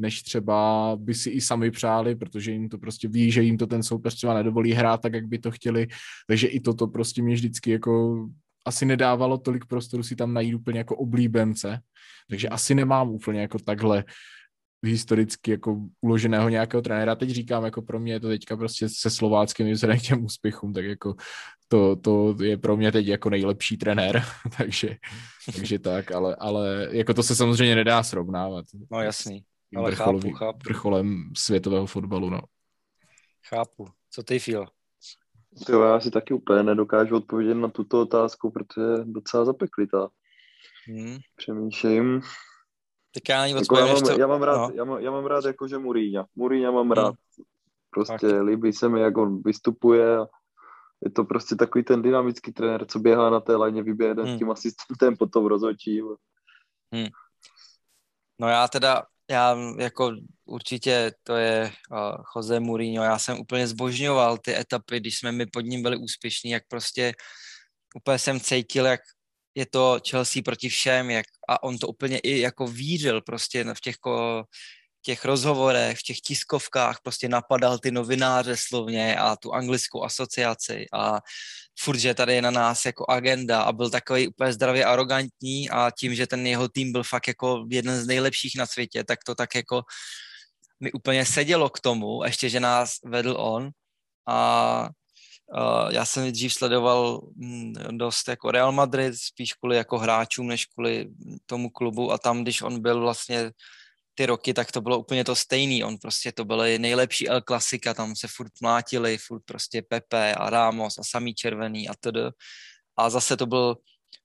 než třeba by si i sami přáli, protože jim to prostě ví, že jim to ten soupeř třeba nedovolí hrát tak, jak by to chtěli, takže i toto prostě mě vždycky jako asi nedávalo tolik prostoru si tam najít úplně jako oblíbence, takže asi nemám úplně jako takhle historicky jako uloženého nějakého trenéra. Teď říkám, jako pro mě je to teďka prostě se slováckým vzhledem k těm úspěchům, tak jako to, to je pro mě teď jako nejlepší trenér, takže, takže tak, ale, ale jako to se samozřejmě nedá srovnávat. No jasný. Ale chápu, chápu. vrcholem světového fotbalu, no. Chápu. Co ty, Fil? Jo, já si taky úplně nedokážu odpovědět na tuto otázku, protože je docela zapeklitá. Hmm. Přemýšlím. Tak já ani jako já, mám, to... já, mám rád, no. já, mám, já mám rád jakože Mourinho. Mourinho mám hmm. rád. Prostě tak. líbí se mi, jak on vystupuje a je to prostě takový ten dynamický trenér, co běhá na té lajně, vyběhne hmm. s tím asistentem, potom rozhodčím. Hmm. No já teda já jako určitě to je uh, Jose Mourinho, já jsem úplně zbožňoval ty etapy, když jsme my pod ním byli úspěšní, jak prostě úplně jsem cítil, jak je to Chelsea proti všem, jak, a on to úplně i jako vířil prostě v těch, těch rozhovorech, v těch tiskovkách, prostě napadal ty novináře slovně a tu anglickou asociaci a furt, že tady je na nás jako agenda a byl takový úplně zdravě arrogantní a tím, že ten jeho tým byl fakt jako jeden z nejlepších na světě, tak to tak jako mi úplně sedělo k tomu, ještě, že nás vedl on. A Uh, já jsem dřív sledoval hm, dost jako Real Madrid, spíš kvůli jako hráčům, než kvůli tomu klubu a tam, když on byl vlastně ty roky, tak to bylo úplně to stejný. On prostě to byly nejlepší El Klasika, tam se furt mlátili, furt prostě Pepe a Ramos a samý červený a td. A zase to byl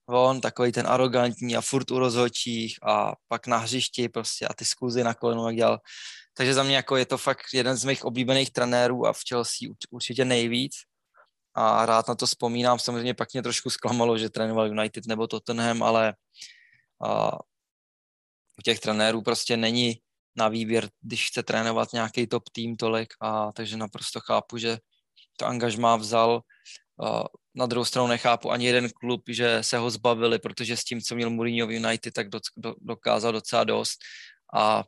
on, takový ten arrogantní a furt u rozhodčích a pak na hřišti prostě a ty skluzy na kolenu, jak dělal. Takže za mě jako je to fakt jeden z mých oblíbených trenérů a v Chelsea určitě nejvíc. A rád na to vzpomínám. Samozřejmě pak mě trošku zklamalo, že trénoval United nebo Tottenham, ale u těch trenérů prostě není na výběr, když chce trénovat nějaký top tým tolik a takže naprosto chápu, že to angažmá vzal. Na druhou stranu nechápu ani jeden klub, že se ho zbavili, protože s tím, co měl Mourinho v United, tak do, do, dokázal docela dost a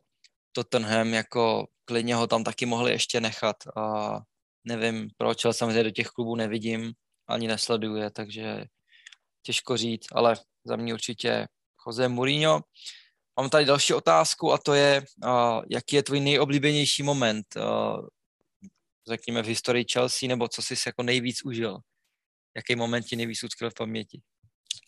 Tottenham jako klidně ho tam taky mohli ještě nechat a nevím proč, ale samozřejmě do těch klubů nevidím, ani nesleduje, takže těžko říct, ale za mě určitě Jose Mourinho. Mám tady další otázku a to je, uh, jaký je tvůj nejoblíbenější moment, uh, řekněme v historii Chelsea, nebo co jsi jako nejvíc užil? Jaký moment ti nejvíc utkvěl v paměti?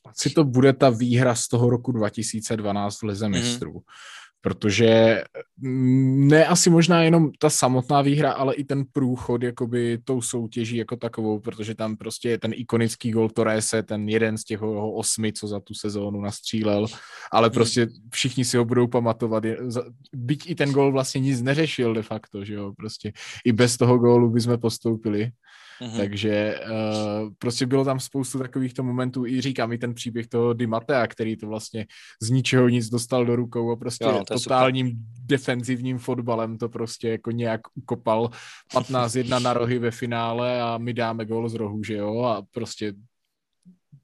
Asi to bude ta výhra z toho roku 2012 v Lize mhm. mistrů. Mm-hmm protože mm, ne asi možná jenom ta samotná výhra, ale i ten průchod jakoby tou soutěží jako takovou, protože tam prostě je ten ikonický gol Torrese, ten jeden z těch osmi, co za tu sezónu nastřílel, ale hmm. prostě všichni si ho budou pamatovat. Byť i ten gol vlastně nic neřešil de facto, že jo, prostě i bez toho gólu bychom postoupili. Mm-hmm. Takže uh, prostě bylo tam spoustu takovýchto momentů, i říkám, i ten příběh toho Di Matea, který to vlastně z ničeho nic dostal do rukou a prostě jo, totálním super. defenzivním fotbalem to prostě jako nějak ukopal 15-1 na rohy ve finále a my dáme gol z rohu, že jo, a prostě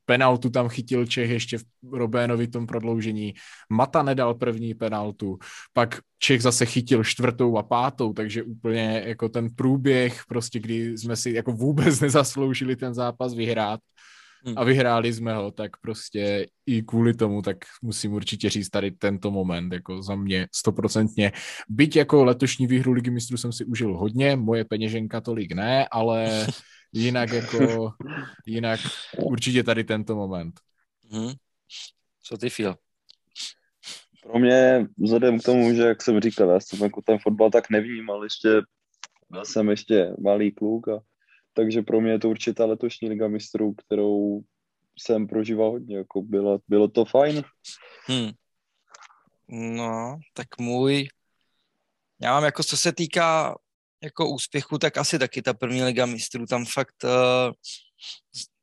penaltu tam chytil Čech ještě v Robénovi tom prodloužení. Mata nedal první penaltu, pak Čech zase chytil čtvrtou a pátou, takže úplně jako ten průběh, prostě kdy jsme si jako vůbec nezasloužili ten zápas vyhrát a hmm. vyhráli jsme ho, tak prostě i kvůli tomu, tak musím určitě říct tady tento moment, jako za mě stoprocentně. Byť jako letošní výhru ligy mistrů jsem si užil hodně, moje peněženka tolik ne, ale jinak jako, jinak určitě tady tento moment. Hmm. Co ty, Phil? Pro mě, vzhledem k tomu, že jak jsem říkal, já jsem jako ten fotbal tak nevnímal, ještě byl jsem ještě malý kluk, a, takže pro mě je to určitě letošní liga mistrů, kterou jsem prožíval hodně, jako bylo, bylo to fajn. Hmm. No, tak můj, já mám jako co se týká jako úspěchu, tak asi taky ta první liga mistrů, tam fakt uh,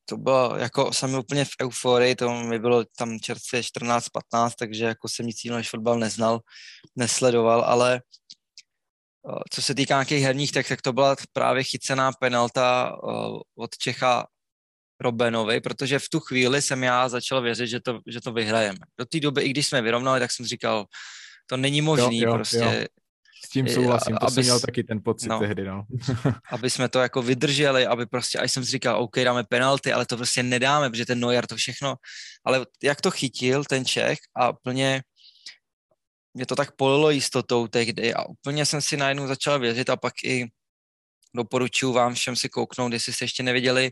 to bylo, jako jsem úplně v euforii, to mi bylo tam čerstvě 14-15, takže jako jsem nic jiného než fotbal neznal, nesledoval, ale uh, co se týká nějakých herních, tak, tak to byla právě chycená penalta uh, od Čecha Robenovi, protože v tu chvíli jsem já začal věřit, že to, že to vyhrajeme. Do té doby, i když jsme vyrovnali, tak jsem říkal, to není možný, jo, jo, prostě jo. S tím souhlasím, to aby, jsem měl taky ten pocit no, tehdy, no. aby jsme to jako vydrželi, aby prostě, až jsem si říkal, OK, dáme penalty, ale to prostě nedáme, protože ten Neuer to všechno, ale jak to chytil ten Čech a plně mě to tak polilo jistotou tehdy a úplně jsem si najednou začal věřit a pak i doporučuji vám všem si kouknout, jestli jste ještě neviděli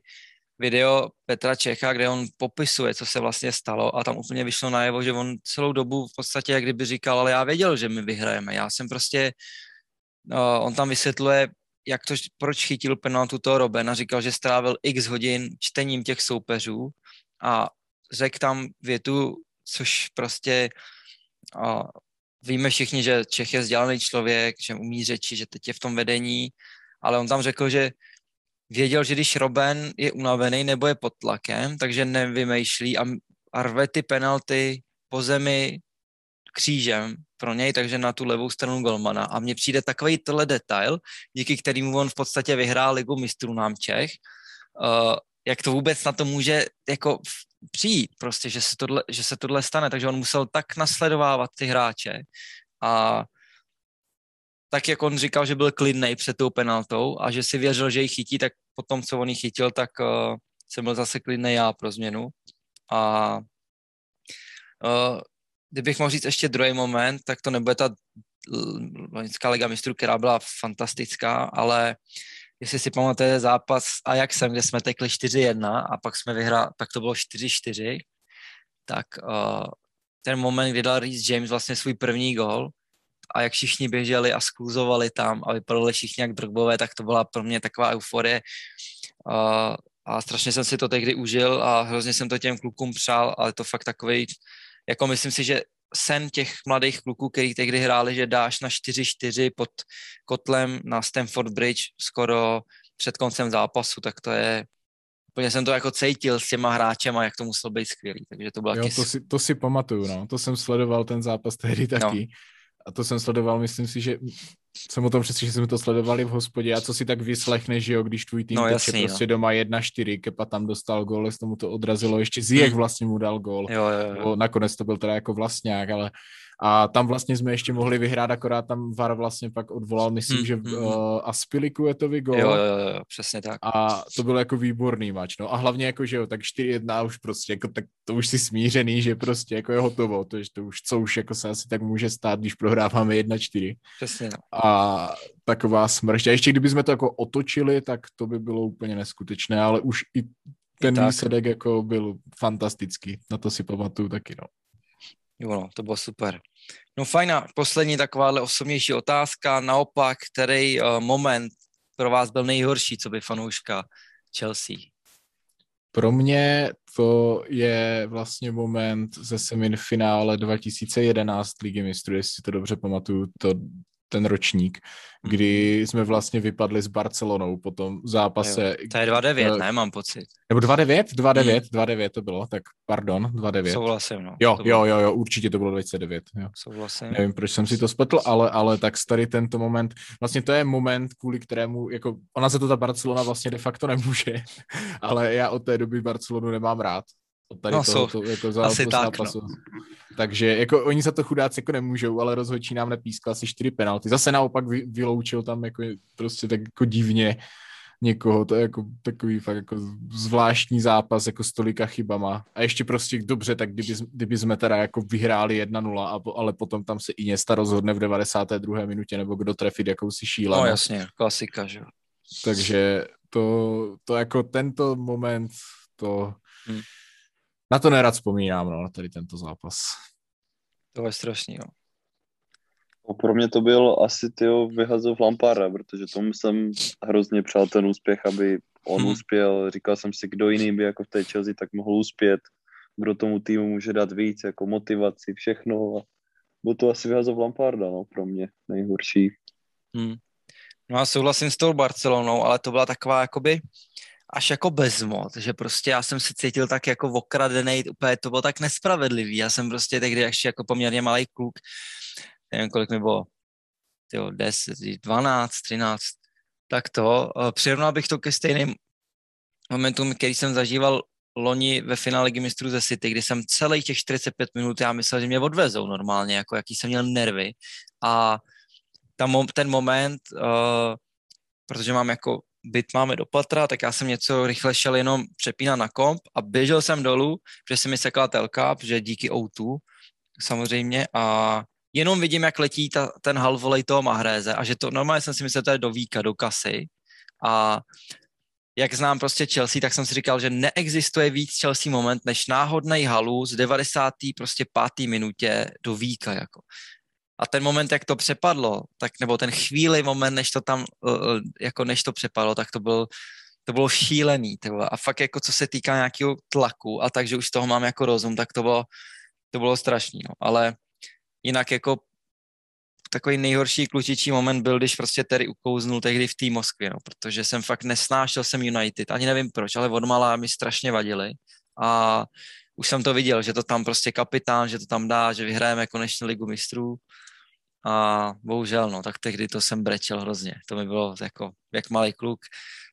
video Petra Čecha, kde on popisuje, co se vlastně stalo a tam úplně vyšlo najevo, že on celou dobu v podstatě jak kdyby říkal, ale já věděl, že my vyhrajeme. Já jsem prostě, no, on tam vysvětluje, jak to, proč chytil penaltu toho Robena, říkal, že strávil x hodin čtením těch soupeřů a řekl tam větu, což prostě a víme všichni, že Čech je vzdělaný člověk, že umí řeči, že teď je v tom vedení, ale on tam řekl, že věděl, že když Robben je unavený nebo je pod tlakem, takže nevymýšlí a, a rve ty penalty po zemi křížem pro něj, takže na tu levou stranu golmana. A mně přijde takový tohle detail, díky kterému on v podstatě vyhrál ligu mistrů nám Čech, uh, jak to vůbec na to může jako přijít, prostě, že se, tohle, že se tohle stane, takže on musel tak nasledovávat ty hráče a tak jak on říkal, že byl klidný před tou penaltou a že si věřil, že ji chytí, tak potom, co on ji chytil, tak uh, jsem byl zase klidný já pro změnu. A uh, kdybych mohl říct ještě druhý moment, tak to nebude ta loňská liga mistrů, která byla fantastická, ale jestli si pamatujete zápas Ajaxem, kde jsme tekli 4-1 a pak jsme vyhráli, pak to bylo 4-4, tak uh, ten moment, kdy dal Reece James vlastně svůj první gol, a jak všichni běželi a skluzovali tam a vypadali všichni jak drogbové, tak to byla pro mě taková euforie. A, a strašně jsem si to tehdy užil a hrozně jsem to těm klukům přál, ale to fakt takový, jako myslím si, že sen těch mladých kluků, který tehdy hráli, že dáš na 4-4 pod kotlem na Stamford Bridge skoro před koncem zápasu, tak to je, úplně jsem to jako cítil s těma hráčem a jak to muselo být skvělý, takže to bylo jo, to, si, to si pamatuju, no, to jsem sledoval ten zápas tehdy taky. No a to jsem sledoval, myslím si, že jsem o tom přesně, že jsme to sledovali v hospodě a co si tak vyslechneš, že jo, když tvůj tým no, jasný, prostě no. doma 1-4, Kepa tam dostal gól, z tomu to odrazilo, ještě Ziyech hmm. vlastně mu dal gól. Jo, jo, jo. Nakonec to byl teda jako vlastňák, ale a tam vlastně jsme ještě mohli vyhrát, akorát tam VAR vlastně pak odvolal, myslím, hmm, že hmm. uh, Aspilicuetovi gol. Jo, jo, jo, přesně tak. A to byl jako výborný mač, no. A hlavně jako, že jo, tak 4-1 už prostě, jako, tak to už si smířený, že prostě jako je hotovo, to, to už, co už jako se asi tak může stát, když prohráváme 1-4. Přesně, no. A taková smršť. A ještě kdybychom to jako otočili, tak to by bylo úplně neskutečné, ale už i ten I výsledek jako byl fantastický, na to si pamatuju taky, no. Jo, no, to bylo super. No fajn, poslední takováhle osobnější otázka. Naopak, který uh, moment pro vás byl nejhorší, co by fanouška Chelsea? Pro mě to je vlastně moment ze semifinále 2011 Ligy mistrů, jestli to dobře pamatuju, to ten ročník, kdy mhm. jsme vlastně vypadli s Barcelonou po tom zápase. Jo. To je 2-9, uh, ne, mám pocit. Nebo 2-9? 2-9, hmm. 2-9 to bylo, tak pardon, 2-9. Souhlasím, no. Jo, jo, jo, jo, určitě to bylo 29. Jo. Souhlasím. Nevím, proč jsem si to spletl, ale, ale tak tady tento moment, vlastně to je moment, kvůli kterému, jako ona se to ta Barcelona vlastně de facto nemůže, ale já od té doby Barcelonu nemám rád, tady no, toho, to, jako za asi tak, no. Takže jako oni za to chudáci jako nemůžou, ale rozhodčí nám nepískal asi čtyři penalty. Zase naopak vy, vyloučil tam jako prostě tak jako divně někoho, to je jako takový fakt jako zvláštní zápas jako s tolika chybama. A ještě prostě dobře, tak kdyby, kdyby jsme teda jako vyhráli 1-0, ale potom tam se i Iniesta rozhodne v 92. minutě, nebo kdo trefit jakousi šílenost. No jasně, klasika, že Takže to, to jako tento moment, to, hmm na to nerad vzpomínám, no, na tady tento zápas. To je strašný, jo. No, pro mě to byl asi tyho vyhazov Lamparda, protože tomu jsem hrozně přál ten úspěch, aby on hmm. uspěl. Říkal jsem si, kdo jiný by jako v té Chelsea tak mohl uspět, kdo tomu týmu může dát víc, jako motivaci, všechno. A byl to asi vyhazov Lamparda, no, pro mě nejhorší. Hmm. No a souhlasím s tou Barcelonou, ale to byla taková jakoby až jako bezmoc, že prostě já jsem se cítil tak jako okradený, úplně to bylo tak nespravedlivý. Já jsem prostě tehdy ještě jako poměrně malý kluk, nevím, kolik mi bylo, tyjo, 10, 12, 13, tak to, eh, přirovnal bych to ke stejným momentům, který jsem zažíval loni ve finále Ligy mistrů ze City, kdy jsem celých těch 45 minut, já myslel, že mě odvezou normálně, jako jaký jsem měl nervy a tam, ten moment, uh, protože mám jako byt máme do patra, tak já jsem něco rychle šel jenom přepínat na komp a běžel jsem dolů, protože se mi sekla telka, protože díky O2 samozřejmě a jenom vidím, jak letí ta, ten halvolej toho Mahréze a že to normálně jsem si myslel, že to je do víka, do kasy a jak znám prostě Chelsea, tak jsem si říkal, že neexistuje víc Chelsea moment, než náhodný halu z 90. prostě pátý minutě do víka, jako. A ten moment, jak to přepadlo, tak, nebo ten chvíli moment, než to tam, eh, eh, jako než to přepadlo, tak to byl, to bylo šílený. Tyhle. A fakt jako co se týká nějakého tlaku a takže už toho mám jako rozum, tak to bylo, to bylo strašný. No. Ale jinak jako takový nejhorší klučičí moment byl, když prostě Terry ukouznul tehdy v té Moskvě, no, protože jsem fakt nesnášel jsem United, ani nevím proč, ale odmala mi strašně vadili a už jsem to viděl, že to tam prostě kapitán, že to tam dá, že vyhrajeme konečně ligu mistrů a bohužel, no, tak tehdy to jsem brečel hrozně. To mi bylo jako, jak malý kluk.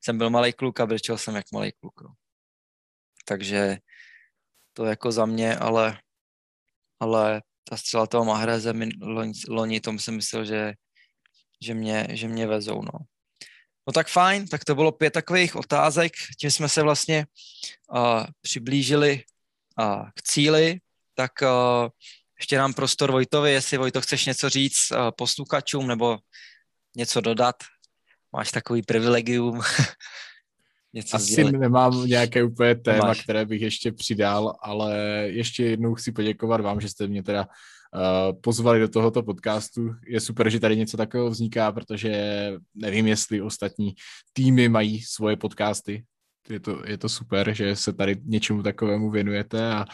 Jsem byl malý kluk a brečel jsem jak malý kluk, no. Takže to jako za mě, ale, ale ta střela toho Mahreze loni, loni tom jsem myslel, že, že, mě, že mě vezou, no. No tak fajn, tak to bylo pět takových otázek, tím jsme se vlastně uh, přiblížili uh, k cíli, tak uh, ještě nám prostor Vojtovi, jestli Vojto chceš něco říct uh, posluchačům nebo něco dodat. Máš takový privilegium. něco Asi sdělit. nemám nějaké úplně téma, Máš. které bych ještě přidal, ale ještě jednou chci poděkovat vám, že jste mě teda uh, pozvali do tohoto podcastu. Je super, že tady něco takového vzniká, protože nevím, jestli ostatní týmy mají svoje podcasty. Je to, je to super, že se tady něčemu takovému věnujete a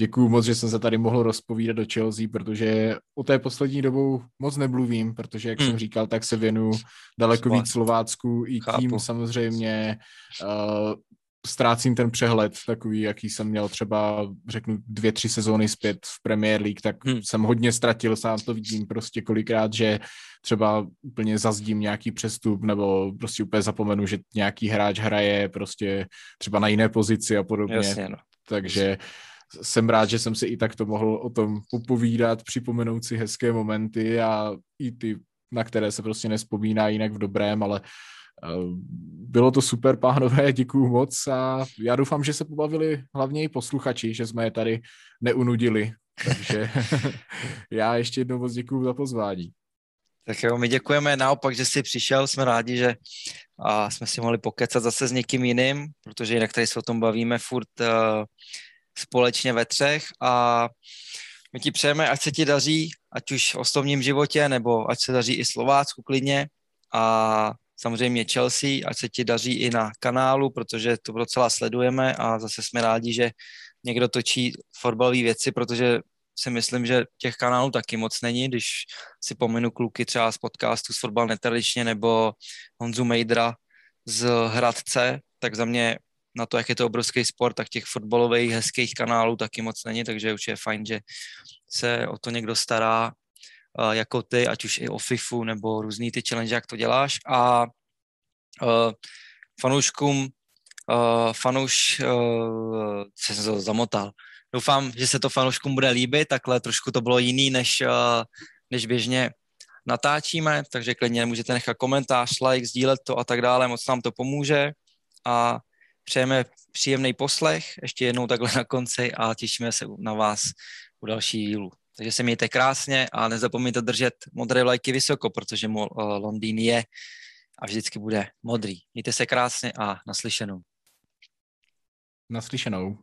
Děkuju moc, že jsem se tady mohl rozpovídat do Chelsea, protože o té poslední dobou moc nemluvím, protože, jak hmm. jsem říkal, tak se věnu daleko víc Slovácku i Chápu. tím samozřejmě uh, ztrácím ten přehled, takový, jaký jsem měl třeba, řeknu, dvě, tři sezóny zpět v Premier League, tak hmm. jsem hodně ztratil, sám to vidím prostě kolikrát, že třeba úplně zazdím nějaký přestup, nebo prostě úplně zapomenu, že nějaký hráč hraje prostě třeba na jiné pozici a podobně. Jasně, no. Takže jsem rád, že jsem si i takto mohl o tom popovídat, připomenout si hezké momenty a i ty, na které se prostě nespomíná jinak v dobrém, ale Eh, bylo to super, pánové, děkuju moc a já doufám, že se pobavili hlavně i posluchači, že jsme je tady neunudili. Takže já ještě jednou moc děkuju za pozvání. Tak jo, my děkujeme naopak, že jsi přišel, jsme rádi, že a jsme si mohli pokecat zase s někým jiným, protože jinak tady se o tom bavíme furt uh, společně ve třech a my ti přejeme, ať se ti daří, ať už v osobním životě, nebo ať se daří i Slovácku klidně. A samozřejmě Chelsea, ať se ti daří i na kanálu, protože to docela sledujeme a zase jsme rádi, že někdo točí fotbalové věci, protože si myslím, že těch kanálů taky moc není, když si pominu kluky třeba z podcastu z Fotbal netradičně nebo Honzu Mejdra z Hradce, tak za mě na to, jak je to obrovský sport, tak těch fotbalových hezkých kanálů taky moc není, takže už je fajn, že se o to někdo stará jako ty, ať už i o FIFU nebo různý ty challenge, jak to děláš a uh, fanouškům, uh, fanouš, uh, jsem se zamotal. Doufám, že se to fanouškům bude líbit, takhle trošku to bylo jiný, než, uh, než běžně natáčíme, takže klidně můžete nechat komentář, like, sdílet to a tak dále, moc nám to pomůže a přejeme příjemný poslech ještě jednou takhle na konci a těšíme se na vás u další dílu. Takže se mějte krásně a nezapomeňte držet modré vlajky vysoko, protože Londýn je a vždycky bude modrý. Mějte se krásně a naslyšenou. Naslyšenou.